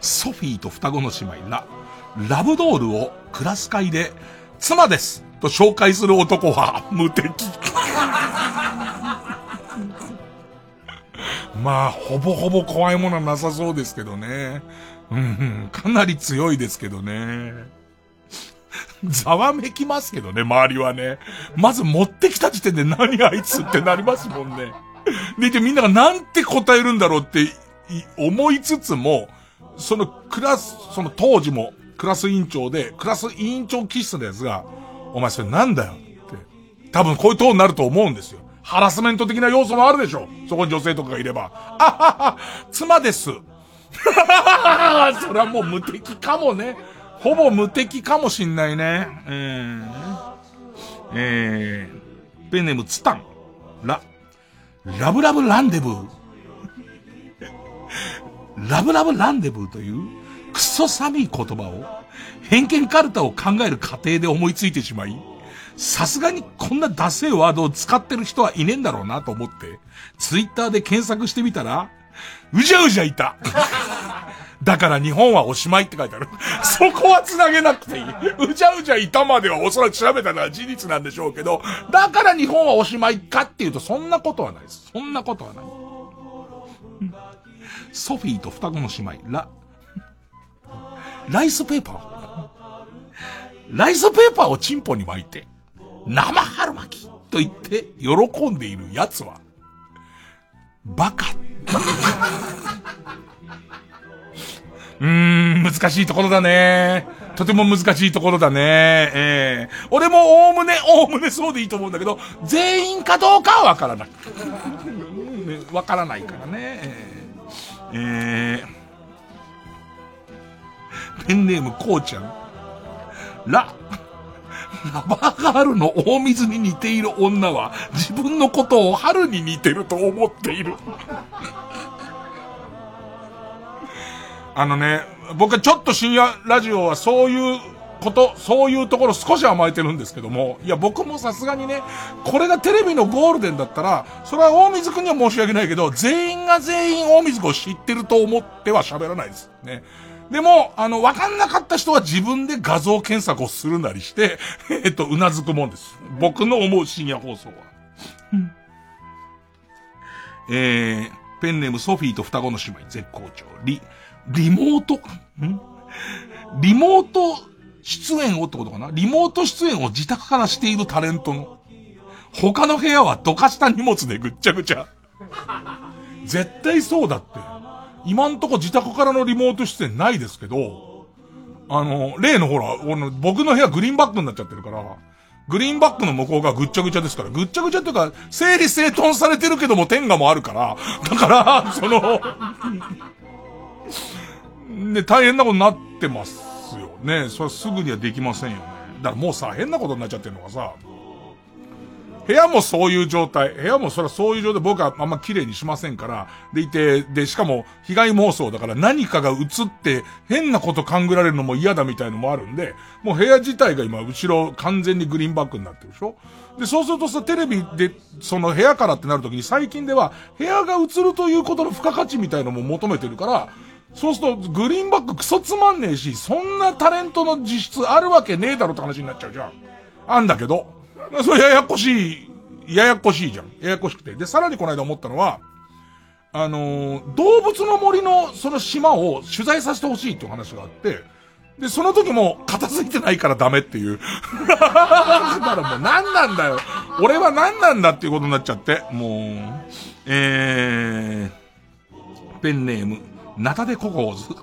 ソフィーと双子の姉妹、ラ、ラブドールをクラス会で、妻ですと紹介する男は無敵。<laughs> まあ、ほぼほぼ怖いものはなさそうですけどね。うん、かなり強いですけどね。ざわめきますけどね、周りはね。まず持ってきた時点で何あいつってなりますもんね。で、で、みんながなんて答えるんだろうって思いつつも、そのクラス、その当時もクラス委員長で、クラス委員長気質のやつが、お前それなんだよって。多分こういうトーンになると思うんですよ。ハラスメント的な要素もあるでしょ。そこに女性とかがいれば。あはは、妻です。<laughs> それはもう無敵かもね。ほぼ無敵かもしんないね。えー、えー、ペンネームツタン。ラ、ラブラブランデブー。ラブラブランデブーというクソ寒い言葉を偏見カルタを考える過程で思いついてしまい、さすがにこんなダセいワードを使ってる人はいねえんだろうなと思って、ツイッターで検索してみたら、うじゃうじゃいた。<laughs> だから日本はおしまいって書いてある。そこは繋げなくていい。うじゃうじゃいたまではおそらく調べたのは事実なんでしょうけど、だから日本はおしまいかっていうとそんなことはないです。そんなことはない。ソフィーと双子の姉妹、ラ、ライスペーパー？ライスペーパーをチンポに巻いて、生春巻きと言って喜んでいる奴は、バカ。<laughs> うーん、難しいところだね。とても難しいところだね。ええー、俺もおおむね、おおむねそうでいいと思うんだけど、全員かどうかはわからない。わからないからね。えー、えー、ペンネームこうちゃん。ラ、ラバーガールの大水に似ている女は自分のことを春に似てると思っている。あのね、僕はちょっと深夜ラジオはそういうこと、そういうところ少し甘えてるんですけども、いや僕もさすがにね、これがテレビのゴールデンだったら、それは大水くんには申し訳ないけど、全員が全員大水くんを知ってると思っては喋らないです。ね。でも、あの、わかんなかった人は自分で画像検索をするなりして、<laughs> えっと、うなずくもんです。僕の思う深夜放送は。えー、ペンネームソフィーと双子の姉妹絶好調。リ、リモート、ん？リモート出演をってことかな？リモート出演を自宅からしているタレントの、他の部屋はどかした荷物でぐっちゃぐちゃ。絶対そうだって。今んとこ自宅からのリモート出演ないですけど、あの、例のほら、僕の部屋グリーンバックになっちゃってるから、グリーンバックの向こうがぐっちゃぐちゃですから、ぐっちゃぐちゃっていうか、整理整頓されてるけども天下もあるから、だから、そのね、大変なことになってますよね。それすぐにはできませんよね。だからもうさ、変なことになっちゃってるのがさ、部屋もそういう状態。部屋もそれはそういう状態。僕はあんま綺麗にしませんから。でいて、で、しかも被害妄想だから何かが映って変なこと勘ぐられるのも嫌だみたいのもあるんで、もう部屋自体が今後ろ完全にグリーンバックになってるでしょ？で、そうするとさ、テレビで、その部屋からってなるときに最近では部屋が映るということの付加価値みたいのも求めてるから、そうすると、グリーンバッククソつまんねえし、そんなタレントの実質あるわけねえだろって話になっちゃうじゃん。あんだけど。それややこしい、ややこしいじゃん。ややこしくて。で、さらにこの間思ったのは、あのー、動物の森のその島を取材させてほしいっていう話があって、で、その時も片付いてないからダメっていう。<laughs> だからもう何なんだよ。俺は何なんだっていうことになっちゃって。もう、えー、ペンネーム、ナタデココーズ。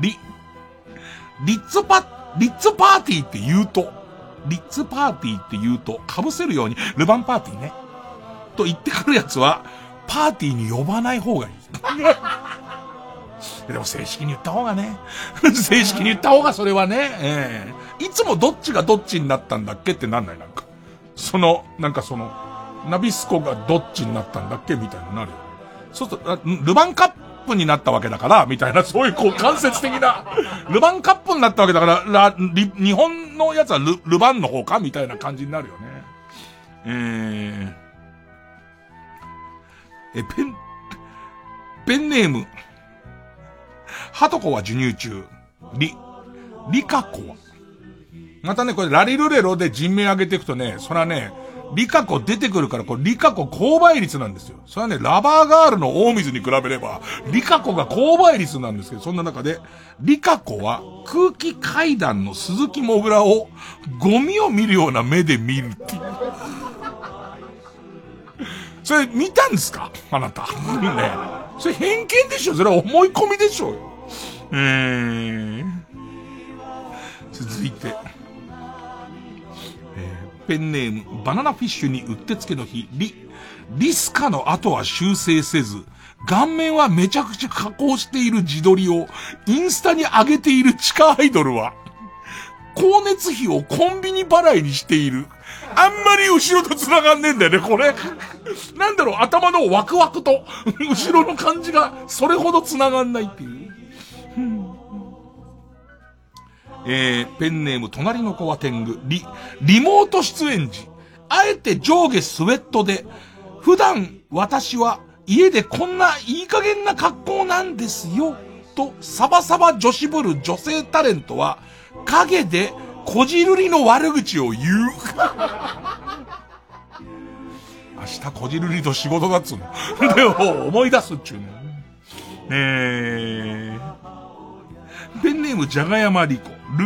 リ、リッツパ、リッツパーティーって言うと、リッツパーティーって言うと、被せるように、ルヴァンパーティーね。と言ってくるやつは、パーティーに呼ばない方がいい。<laughs> でも正式に言った方がね。<laughs> 正式に言った方がそれはね、ええー、いつもどっちがどっちになったんだっけってなんないなんか。その、なんかその、ナビスコがどっちになったんだっけみたいになるよ。そうすると、ルヴァンカッップになったわけだから、みたいな、<laughs> そういうこう間接的な、ルヴァンカップになったわけだから、ラ、日本のやつはル、ルヴァンの方かみたいな感じになるよね。えー、え、ペン、ペンネーム、ハトコは授乳中、リ、リカコは。またね、これラリルレロで人名上げていくとね、それはね、リカコ出てくるから、これリカコ購買率なんですよ。それはね、ラバーガールの大水に比べれば、リカコが購買率なんですけど、そんな中で、リカコは空気階段の鈴木もぐらをゴミを見るような目で見るっていう。<laughs> それ見たんですか？あなた。<laughs> ね。それ偏見でしょ？それは思い込みでしょ？うよ。えー、続いて。ペンネーム、バナナフィッシュにうってつけの日、リ、リスカの後は修正せず、顔面はめちゃくちゃ加工している自撮りをインスタに上げている地下アイドルは、光熱費をコンビニ払いにしている。あんまり後ろと繋がんねえんだよね、これ。なんだろう、頭のワクワクと、後ろの感じが、それほど繋がんないっていう。えー、ペンネーム、隣の子は天狗、リ、リモート出演時、あえて上下スウェットで、普段私は家でこんないい加減な格好なんですよ、とサバサバ女子ぶる女性タレントは、影でこじるりの悪口を言う。<laughs> 明日こじるりと仕事だっつうの。<laughs> で、思い出すっちゅうね。えー、ペンネームじゃがやまりこ、ル、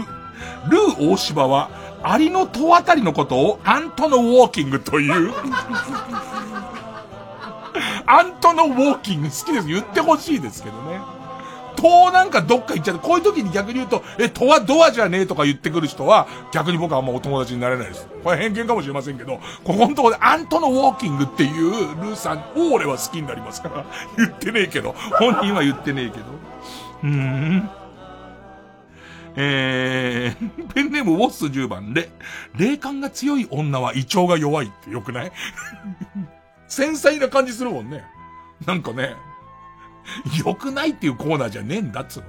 ルー大芝は、アリの戸あたりのことをアントのウォーキングという。アントのウォーキング好きです。言ってほしいですけどね。戸なんかどっか行っちゃって、こういう時に逆に言うと、え、戸はドアじゃねえとか言ってくる人は、逆に僕はあんまお友達になれないです。これ偏見かもしれませんけど、ここのとこでアントのウォーキングっていうルーさんを俺は好きになりますから。言ってねえけど。本人は言ってねえけど。うーん。えー、<laughs> ペンネームウォッス10番で、霊感が強い女は胃腸が弱いってよくない？<laughs> 繊細な感じするもんね。なんかね、良くないっていうコーナーじゃねえんだっつうの。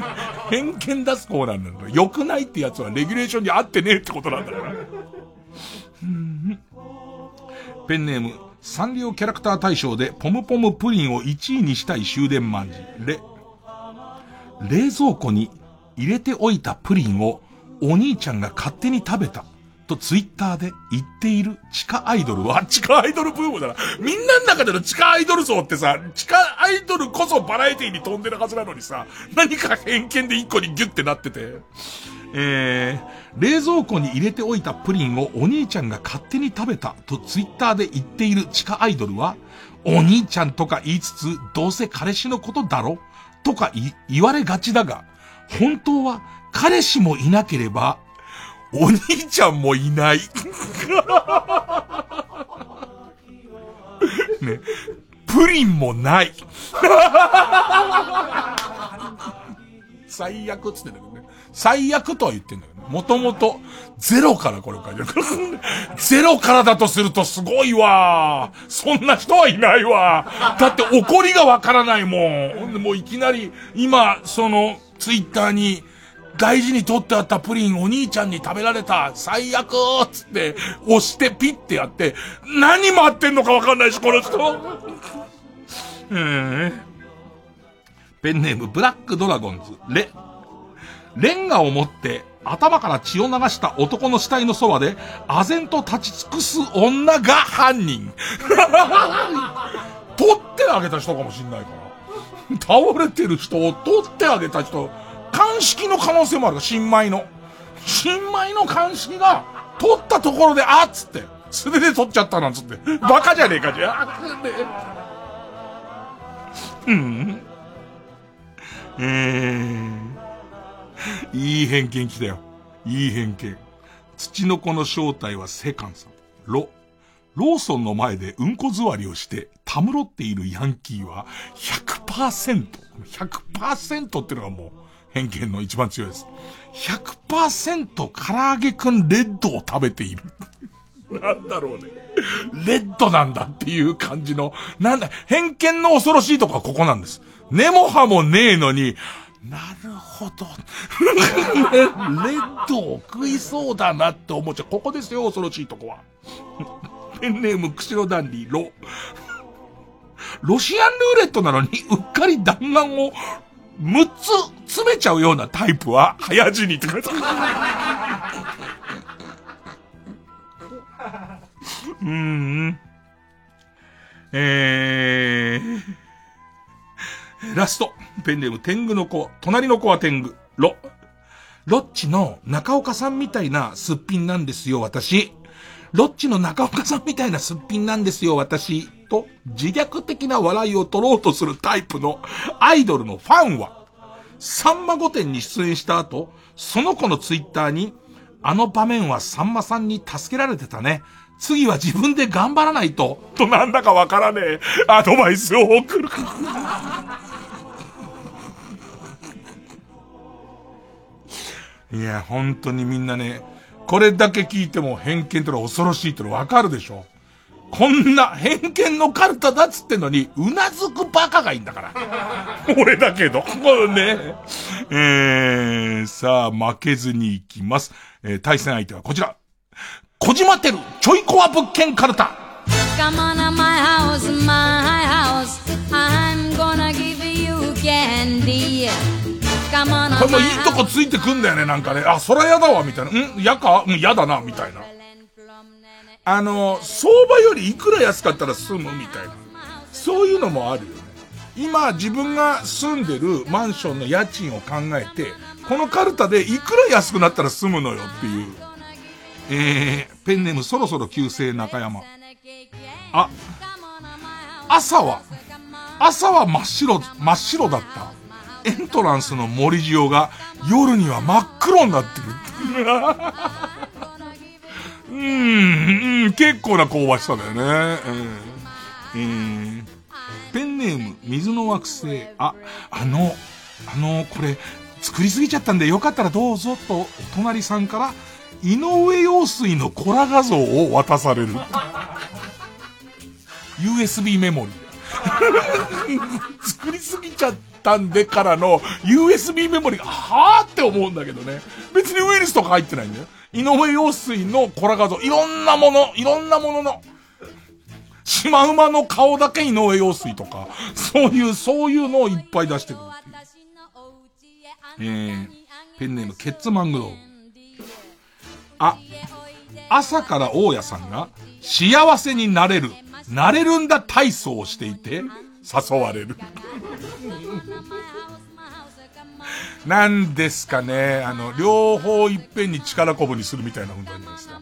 <laughs> 偏見出すコーナーなんだ。良くないってやつはレギュレーションに合ってねえってことなんだから。ペンネーム、サンリオキャラクター大賞でポムポムプリンを1位にしたい終電万事。レ、冷蔵庫に入れておいたプリンをお兄ちゃんが勝手に食べた。とツイッターで言っている地下アイドルは、<laughs> 地下アイドルブームだな。みんなの中での地下アイドル層ってさ、地下アイドルこそバラエティに飛んでるはずなのにさ、何か偏見で一個にギュってなってて。えー、冷蔵庫に入れておいたプリンをお兄ちゃんが勝手に食べたとツイッターで言っている地下アイドルは、お兄ちゃんとか言いつつ、どうせ彼氏のことだろ？とか言われがちだが、本当は彼氏もいなければ、お兄ちゃんもいない。<laughs> ね。プリンもない。<laughs> 最悪っつってんだけどね。最悪とは言ってんだけどね。もともと、ゼロからこれを書いてる。<laughs> ゼロからだとするとすごいわ。そんな人はいないわ。だって怒りがわからないもん。もういきなり、今、その、ツイッターに、大事に取ってあったプリンお兄ちゃんに食べられた最悪つって押してピッてやって、何待ってんのかわかんないし、この人。うん。ペンネームブラックドラゴンズ、レ。レンガを持って頭から血を流した男の死体のそばで、唖然と立ち尽くす女が犯人。<laughs> 取ってあげた人かもしんないから。倒れてる人を取ってあげた人。鑑識の可能性もある新米の。新米の鑑識が、取ったところで、あっつって、素手で取っちゃったなんつって。バカじゃねえか、じゃあ。うん。えー、いい偏見来たよ。いい偏見。土の子の正体はセカンさん。ロ、ローソンの前でうんこ座りをして、たむろっているヤンキーは100。100% 100%っていうのがもう、偏見の一番強いです。100%唐揚げくんレッドを食べている。なんだろうね。レッドなんだっていう感じの、なんだ、偏見の恐ろしいとこはここなんです。根も葉もねえのに、なるほど。<laughs> レッドを食いそうだなって思っちゃう。ここですよ、恐ろしいとこは。ペンネーム、釧路ダンディ、ロ。ロシアンルーレットなのに、うっかり弾丸を6つ詰めちゃうようなタイプは、早死にって書いてある。うん。えー、ラスト。ペンネーム天狗の子。隣の子は天狗。ロ。ロッチの中岡さんみたいなすっぴんなんですよ、私。ロッチの中岡さんみたいなすっぴんなんですよ、私。と、自虐的な笑いを取ろうとするタイプのアイドルのファンは、さんま御殿に出演した後、その子のツイッターに、あの場面はさんまさんに助けられてたね。次は自分で頑張らないと、となんだかわからねえ、アドバイスを送る。<laughs> いや、本当にみんなね、これだけ聞いても偏見との恐ろしいってのわかるでしょこんな偏見のカルタだっつってんのに、うなずくバカがいいんだから。<laughs> 俺だけど。ね。えー、さあ、負けずに行きます。えー、対戦相手はこちら。小島テル、ちょいコア物件カルタ。Come on to my house, my house. I'm gonna give you candy. これもいいとこついてくんだよね、なんかね。あ、そらやだわ、みたいな。ん？やか？うん、やだな、みたいな。あの、相場よりいくら安かったら済むみたいな。そういうのもあるよね。今、自分が住んでるマンションの家賃を考えて、このカルタでいくら安くなったら済むのよっていう。えー、ペンネームそろそろ旧姓中山。あ、朝は、朝は真っ白、真っ白だった。エントランスの森塩が夜には真っ黒になってる。<laughs> うん、結構な香ばしさだよね。うん、えー、ペンネーム、水の惑星。あ、あの、あの、これ、作りすぎちゃったんでよかったらどうぞと、お隣さんから、井上陽水のコラ画像を渡される。<laughs> USB メモリー。<laughs> 作りすぎちゃったんでからの USB メモリが、はぁって思うんだけどね。別にウイルスとか入ってないんだよ。井上陽水のコラ画像、いろんなもの、いろんなものの、シマウマの顔だけ井上陽水とか、そういう、そういうのをいっぱい出してくるて。えー、ペンネーム、ケッツマングロー。あ、朝から大家さんが、幸せになれる、なれるんだ体操をしていて、誘われる。<laughs> なんですかね、あの、両方いっぺんに力こぶにするみたいな運動じゃないですか。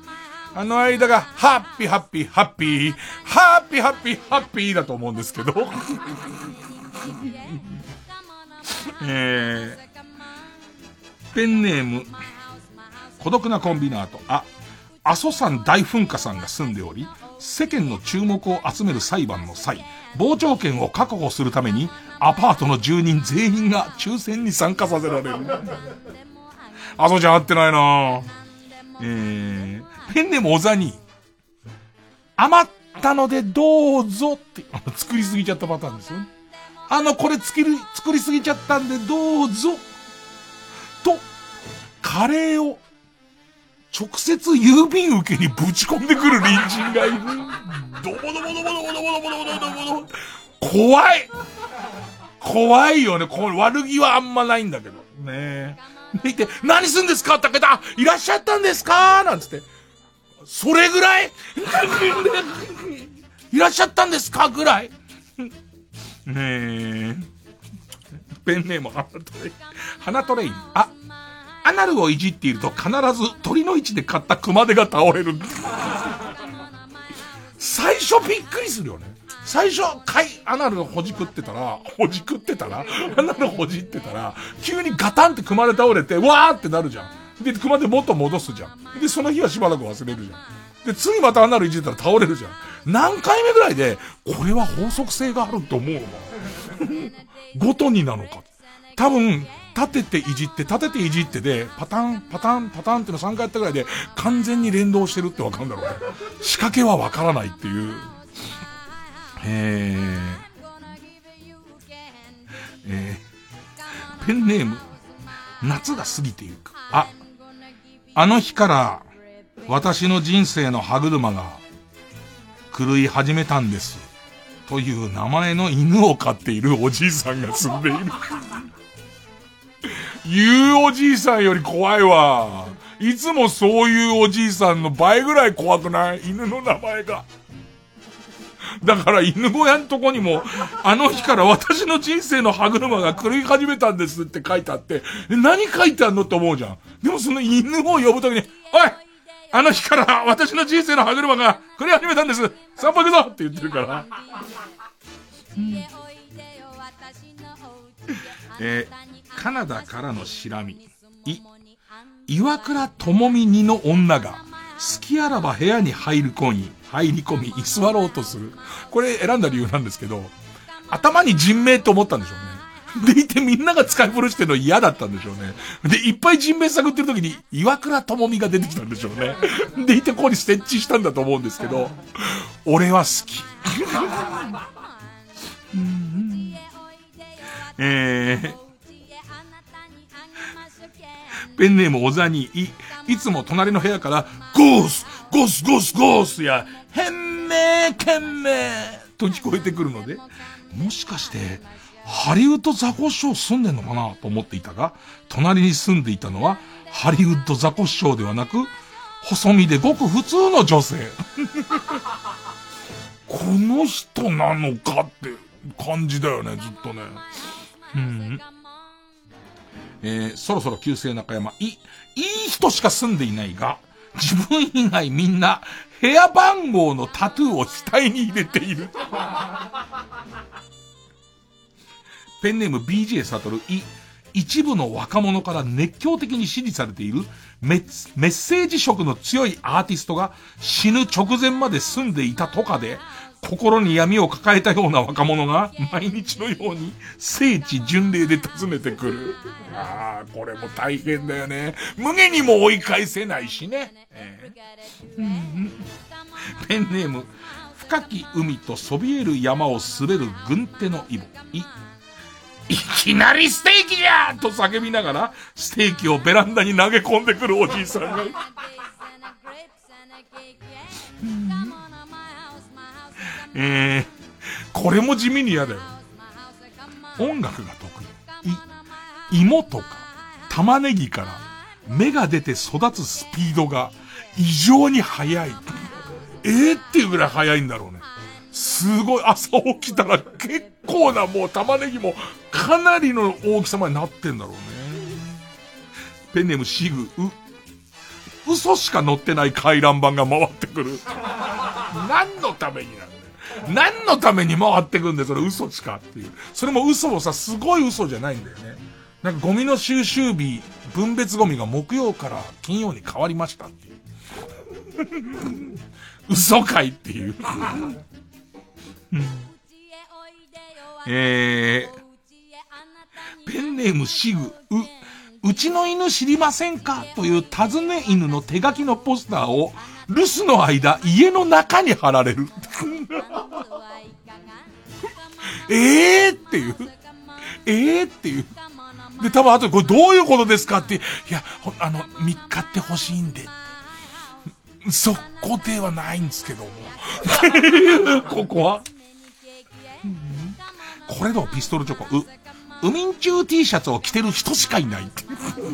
あの間が、ハッピーハッピーハッピー、ハッピーハッピーハッピーだと思うんですけど。<laughs> えー、ペンネーム、孤独なコンビナート。あ、阿蘇山大噴火さんが住んでおり、世間の注目を集める裁判の際、傍聴券を確保するために、アパートの住人全員が抽選に参加させられる。あそちゃん会ってないなえー、ペンネもおざに、余ったのでどうぞって、作りすぎちゃったパターンですよね。あの、これ作り、作りすぎちゃったんでどうぞ。と、カレーを直接郵便受けにぶち込んでくる隣人がいる。どぼどぼどぼどぼどぼどぼどぼどぼ怖い怖いよね。これ悪気はあんまないんだけど。ねえ。でいて、何すんですか？って言った、いらっしゃったんですか？なんつって。それぐらい？<laughs> いらっしゃったんですかぐらい？ねえ。ペンネーム、花トレイン。花トレイン。あ、アナルをいじっていると必ず鳥の位置で買った熊手が倒れる。最初びっくりするよね。最初、かい、アナルをほじくってたら、ほじくってたら、アナルほじってたら、急にガタンって熊で倒れて、わーってなるじゃん。で、熊で元戻すじゃん。で、その日はしばらく忘れるじゃん。で、次またアナルいじったら倒れるじゃん。何回目ぐらいで、これは法則性があると思うの？ごとになのか。多分、立てていじって、立てていじってで、パターン、パターン、パターンっての3回やったぐらいで、完全に連動してるってわかるんだろうね。仕掛けはわからないっていう。えー、えー、ペンネーム、夏が過ぎてゆく。あ、あの日から、私の人生の歯車が、狂い始めたんです。という名前の犬を飼っているおじいさんが住んでいる。<laughs> 言うおじいさんより怖いわ。いつもそういうおじいさんの倍ぐらい怖くない？犬の名前が。だから犬小屋のとこにも、あの日から私の人生の歯車が狂い始めたんですって書いてあって、何書いてあんのって思うじゃん。でもその犬を呼ぶときに、おいあの日から私の人生の歯車が狂い始めたんです散歩行くぞって言ってるから。えーカナダからのしらみ。い、岩倉智美にの女が、好きあらば部屋に入る込み、入り込み、居座ろうとする。これ選んだ理由なんですけど、頭に人名と思ったんでしょうね。でいてみんなが使い古してるの嫌だったんでしょうね。で、いっぱい人名探ってる時に、岩倉智美が出てきたんでしょうね。でいてここに設置したんだと思うんですけど、俺は好き。えー、ペンネーム小ザニい、いつも隣の部屋から、ゴースゴースゴースゴースや、変名懸命と聞こえてくるので、もしかして、ハリウッドザコシショウ住んでんのかなと思っていたが、隣に住んでいたのは、ハリウッドザコシショウではなく、細身でごく普通の女性。<laughs> この人なのかって感じだよね、ずっとね。うん。えー、そろそろ旧姓中山、い、いい人しか住んでいないが、自分以外みんな、部屋番号のタトゥーを額に入れている。<laughs> ペンネーム BJ サトル、い、一部の若者から熱狂的に支持されているメッセージ色の強いアーティストが死ぬ直前まで住んでいたとかで、心に闇を抱えたような若者が毎日のように聖地巡礼で訪ねてくる。ああ、これも大変だよね。無限にも追い返せないしね。えー、ペンネーム、深き海とそびえる山を滑る軍手のイボ。い、いきなりステーキじゃと叫びながら、ステーキをベランダに投げ込んでくるおじいさんが。えー、これも地味に嫌だよ。音楽が得意。い、芋とか、玉ねぎから芽が出て育つスピードが異常に速い。えー、っていうぐらい速いんだろうね。すごい、朝起きたら結構なもう玉ねぎもかなりの大きさまでなってんだろうね。ペンネームシグ、う、嘘しか載ってない回覧板が回ってくる。何のためになる？何のために回ってくんで、それ嘘しかっていう。それも嘘もさ、すごい嘘じゃないんだよね。なんかゴミの収集日、分別ゴミが木曜から金曜に変わりましたっていう。<laughs> 嘘かいっていう。えー、ペンネームシグ、う、うちの犬知りませんか？という尋ね犬の手書きのポスターを留守の間、家の中に貼られる。え <laughs> えー、っていう。ええー、っていう。で、多分あとこれどういうことですかって、いや、あの、3日って欲しいんで。そこではないんですけども。<laughs> ここは、これのピストルチョコ、う、海ん中 T シャツを着てる人しかいない。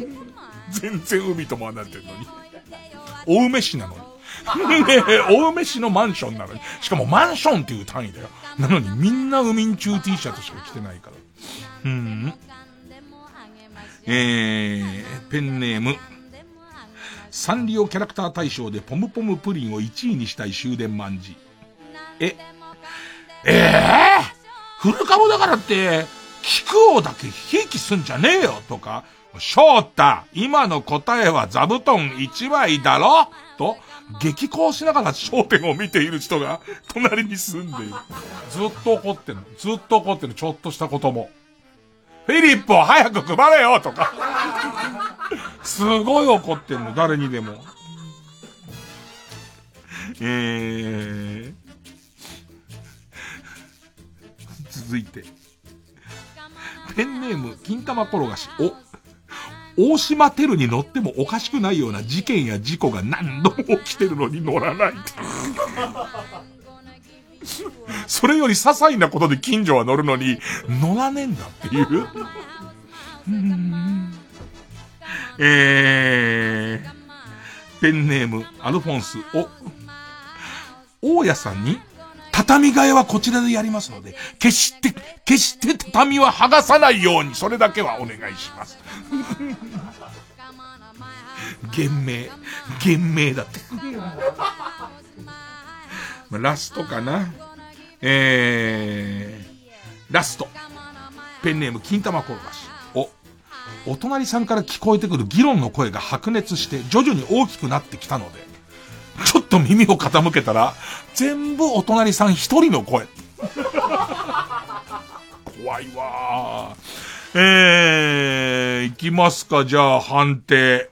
<laughs> 全然海とも離れてるのに。お梅市なのに。ね、<laughs> 青梅市のマンションなのに。しかもマンションっていう単位だよ。なのにみんな海ん中 T シャツしか着てないから。うん。えー、ペンネーム。サンリオキャラクター大賞でポムポムプリンを1位にしたい終電万事。え、ええー、フル株だからって、菊王だけひいきすんじゃねえよとか、翔太、今の答えは座布団1枚だろと、激高しながら焦点を見ている人が隣に住んでいる。<laughs> ずっと怒ってる。ずっと怒ってる。ちょっとしたことも。フィリップを早く配れよとか。<laughs> すごい怒ってんの、誰にでも。えー、続いて。ペンネーム、金玉転がし。お、大島テルに乗ってもおかしくないような事件や事故が何度も起きてるのに乗らない。<laughs> それより些細なことで近所は乗るのに、乗らねえんだっていう。うえー、ペンネーム、アルフォンス、お、大家さんに、畳替えはこちらでやりますので、決して、決して畳は剥がさないように、それだけはお願いします。厳命。厳命だって。ラストかな。えー、ラスト。ペンネーム、金玉転がし。お、お隣さんから聞こえてくる議論の声が白熱して徐々に大きくなってきたので、ちょっと耳を傾けたら、全部お隣さん一人の声。怖いわえー、いきますか、じゃあ判定。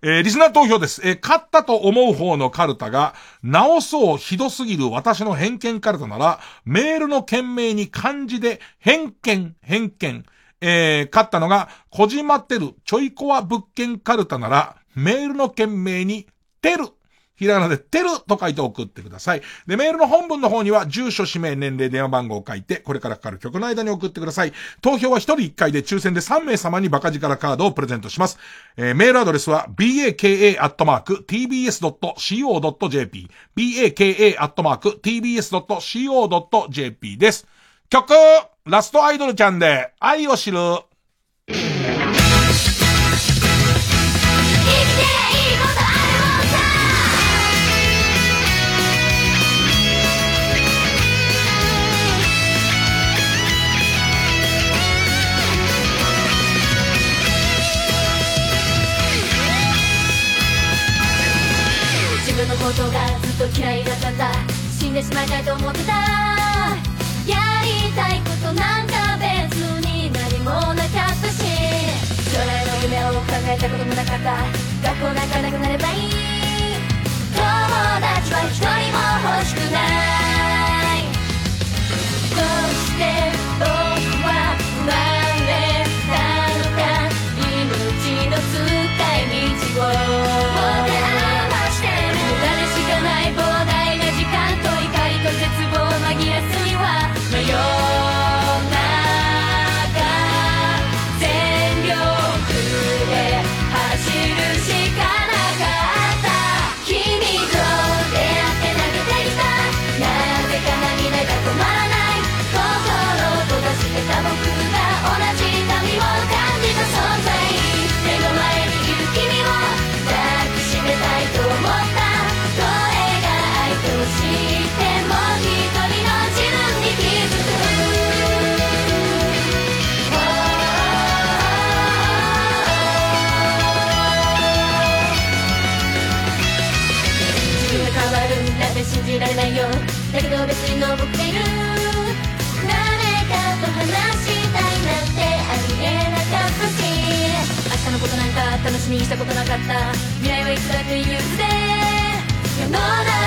えー、リスナー投票です。えー、勝ったと思う方のカルタが、直そうひどすぎる私の偏見カルタなら、メールの件名に漢字で、偏見、偏見。えー、勝ったのが、こじまってるちょいコア物件カルタなら、メールの件名に、てる。ひらがなで、てると書いて送ってください。で、メールの本文の方には、住所、氏名、年齢、電話番号を書いて、これからかかる曲の間に送ってください。投票は1人1回で抽選で3名様にバカ力カードをプレゼントします。えー、メールアドレスは、baka.tbs.co.jp、baka.tbs.co.jp です。曲、ラストアイドルちゃんで、愛を知る。ことがずっと嫌いだったんだ。死んでしまいたいと思ってた。やりたいことなんか別に何もなかったし。将来の夢を考えたこともなかった。学校なんかなくなればいい。友達は一人も欲しくない。どうして僕したことなかった。未来はいつだって憂鬱で世の中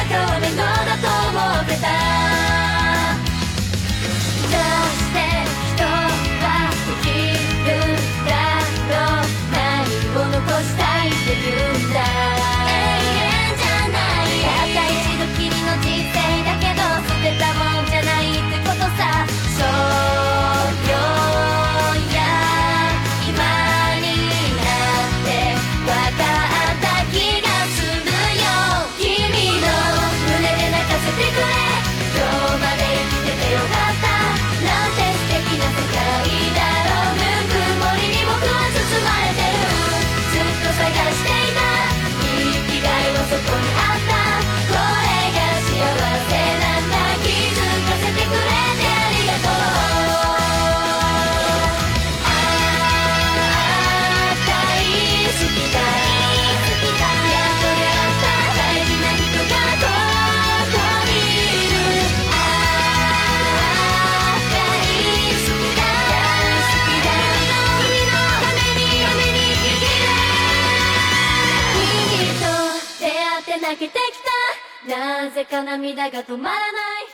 か涙が止まらない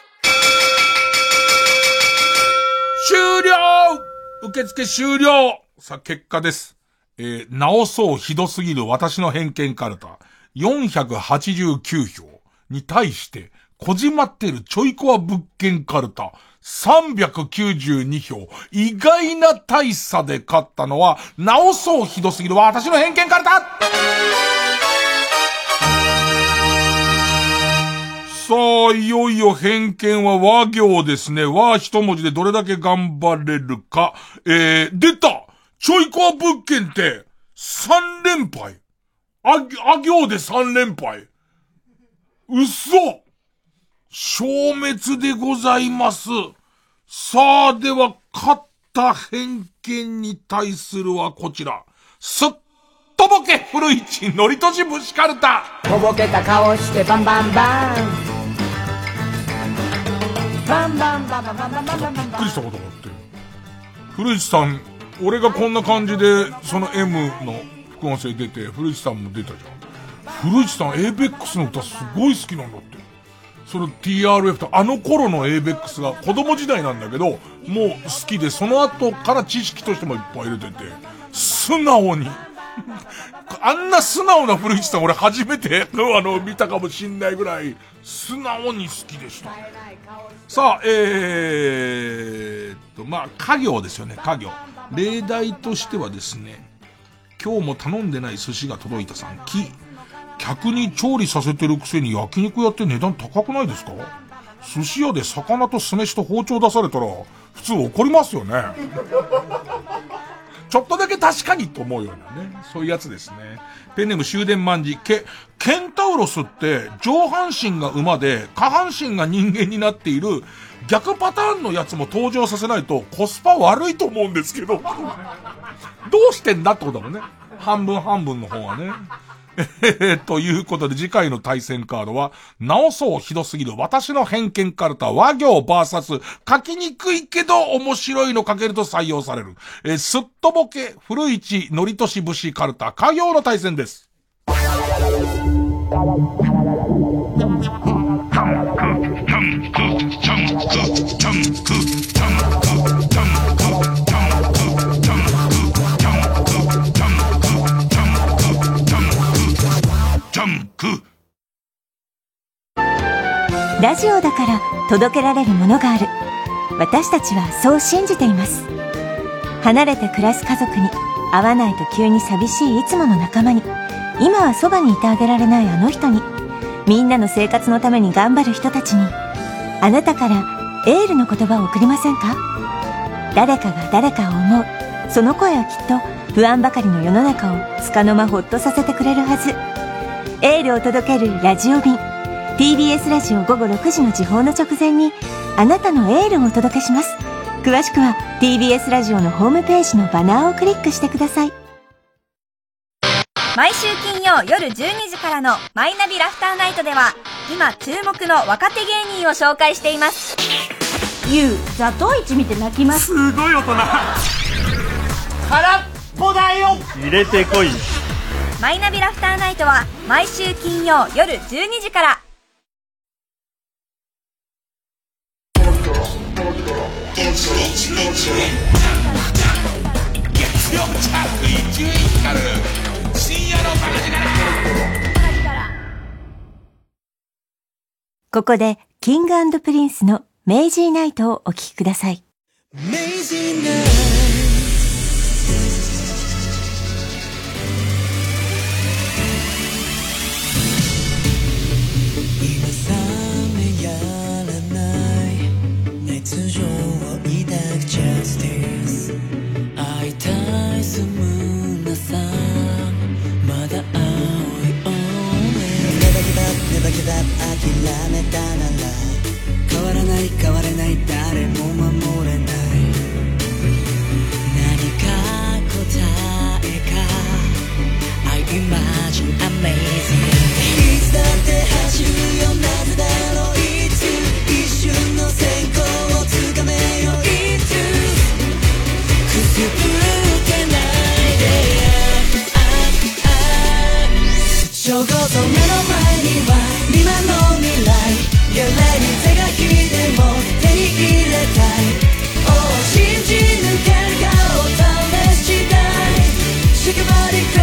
終了受付終了さあ、結果です。えー、直そうひどすぎる私の偏見カルタ。489票に対して、こじまってるちょいコア物件カルタ。392票。意外な大差で勝ったのは、直そうひどすぎる私の偏見カルタさあ、いよいよ偏見は和行ですね。和一文字でどれだけ頑張れるか。えー、出たちょいコア物件って、3連敗。あ、あ行で3連敗。嘘消滅でございます。さあ、では、勝った偏見に対するはこちら。すっとぼけ古市のりとし節カルタ。とぼけた顔してバンバンバンバンバンバンバンバンバンバンバンバンびっくりしたことがあって。古市さん、俺がこんな感じで、その M の副音声出て、古市さんも出たじゃん。古市さん、ABEX の歌すごい好きなんだって。その TRF と、あの頃の ABEX が子供時代なんだけど、もう好きで、その後から知識としてもいっぱい入れてて、素直に。<laughs> あんな素直な古市さん俺初めて、あの、見たかもしんないぐらい、素直に好きでした。さあ、えーっと、まあ、家業ですよね、家業。例題としてはですね、今日も頼んでない寿司が届いたさん、き、客に調理させてるくせに焼肉屋って値段高くないですか？寿司屋で魚と酢飯と包丁出されたら、普通怒りますよね。ちょっとだけ確かにと思うようなね。そういうやつですね。ペンネーム終電万事。ケ、ケンタウロスって上半身が馬で下半身が人間になっている逆パターンのやつも登場させないとコスパ悪いと思うんですけど。どうしてんだってことだもんね。半分半分の方はね。<laughs> ということで次回の対戦カードは、直そうひどすぎる私の偏見カルタ和行バーサス書きにくいけど面白いの書けると採用される。えー、すっとぼけ古市のりとし武士カルタ家業の対戦です。ラジオだから届けられるものがある。私たちはそう信じています。離れて暮らす家族に会わないと急に寂しいいつもの仲間に今はそばにいてあげられないあの人にみんなの生活のために頑張る人たちにあなたからエールの言葉を送りませんか？誰かが誰かを思う。その声はきっと不安ばかりの世の中を束の間ほっとさせてくれるはず。エールを届けるラジオ便。TBS ラジオ午後6時の時報の直前にあなたのエールをお届けします。詳しくは TBS ラジオのホームページのバナーをクリックしてください。毎週金曜夜12時からの「マイナビラフターナイト」では今注目の若手芸人を紹介しています。ゆうザトウイチ見て泣きます。すごい大人。空っぽだよ。入れてこい。マイナビラフターナイトは毎週金曜夜12時から月曜チャート1位光深夜のバカ力ここでキングプリンスのメイジーナイトをお聴きください。メイジーナイト。熱情を抱く Justice 会いたいスムーなさ。まだ青い Never give up, never give up 諦めたなら変わらない変われない誰も守れない。何か答えか。I imagine amazing いつだって走るよな。Shake your body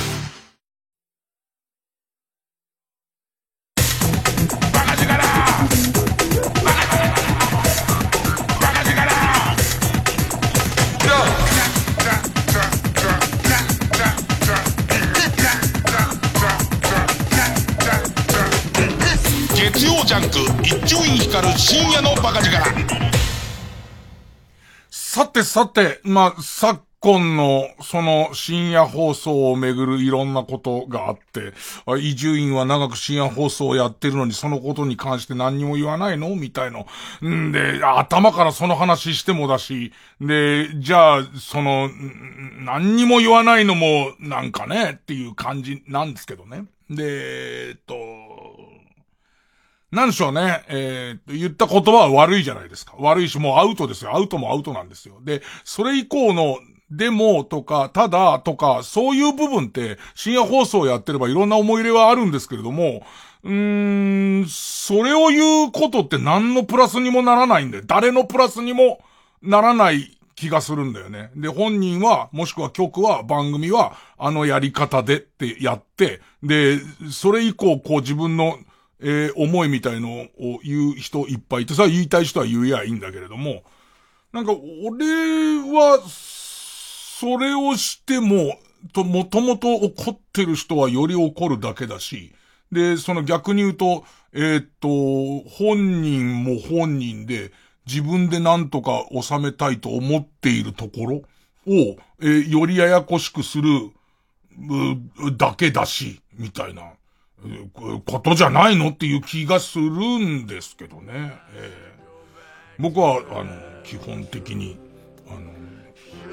ジャンク一丁院光る深夜のバカ力さてさて、まあ、昨今の、その深夜放送をめぐるいろんなことがあって、伊集院は長く深夜放送をやってるのにそのことに関して何にも言わないの？みたいの。んで、頭からその話してもだし、で、じゃあ、その、何にも言わないのも、なんかね、っていう感じなんですけどね。で、えっと、なんでしょうね。えー、言った言葉は悪いじゃないですか。悪いし、もうアウトですよ。アウトもアウトなんですよ。で、それ以降の、でもとか、ただとか、そういう部分って、深夜放送やってればいろんな思い入れはあるんですけれども、うーん、それを言うことって何のプラスにもならないんで、誰のプラスにもならない気がするんだよね。で、本人は、もしくは曲は、番組は、あのやり方でってやって、で、それ以降、こう自分の、えー思いみたいのを言う人いっぱいいて、それは言いたい人は言えばいいんだけれども、なんか、俺は、それをしても、と、もともと怒ってる人はより怒るだけだし、で、その逆に言うと、えーっと、本人も本人で、自分で何とか収めたいと思っているところを、えーよりややこしくする、だけだし、みたいな、ことじゃないのっていう気がするんですけどね。えー僕は、あの、基本的に、あの、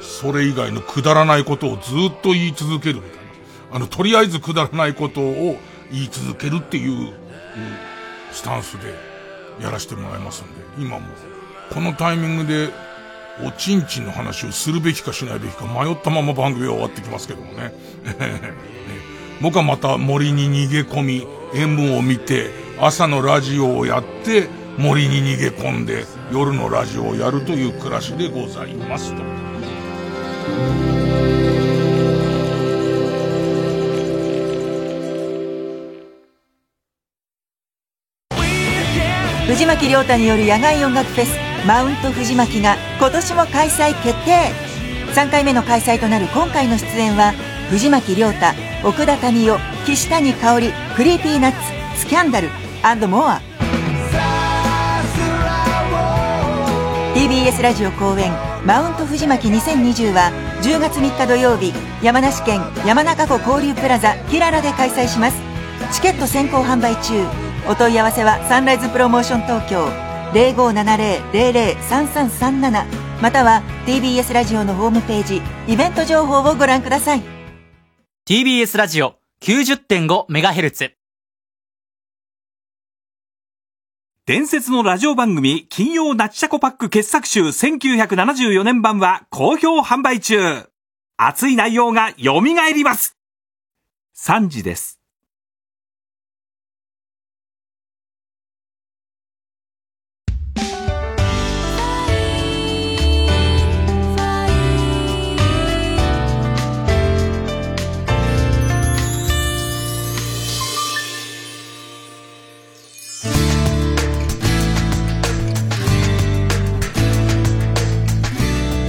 それ以外のくだらないことをずっと言い続けるみたいな。あの、とりあえずくだらないことを言い続けるっていう、スタンスでやらせてもらいますんで、今も、このタイミングで、おちんちんの話をするべきかしないべきか迷ったまま番組は終わってきますけどもね。僕はまた森に逃げ込み、M を見て、朝のラジオをやって、森に逃げ込んで、夜のラジオをやるという暮らしでございますと。藤巻亮太による野外音楽フェスマウント藤巻が今年も開催決定3回目の開催となる今回の出演は藤巻亮太奥田民生岸谷香織クリーピーナッツスキャンダルモア。TBS ラジオ公演マウント藤巻2020は10月3日土曜日山梨県山中湖交流プラザキララで開催します。チケット先行販売中。お問い合わせはサンライズプロモーション東京0570-003337または TBS ラジオのホームページイベント情報をご覧ください。TBS ラジオ 90.5MHz 伝説のラジオ番組金曜ナッチャコパック傑作集1974年版は好評販売中。熱い内容が蘇ります。3時です。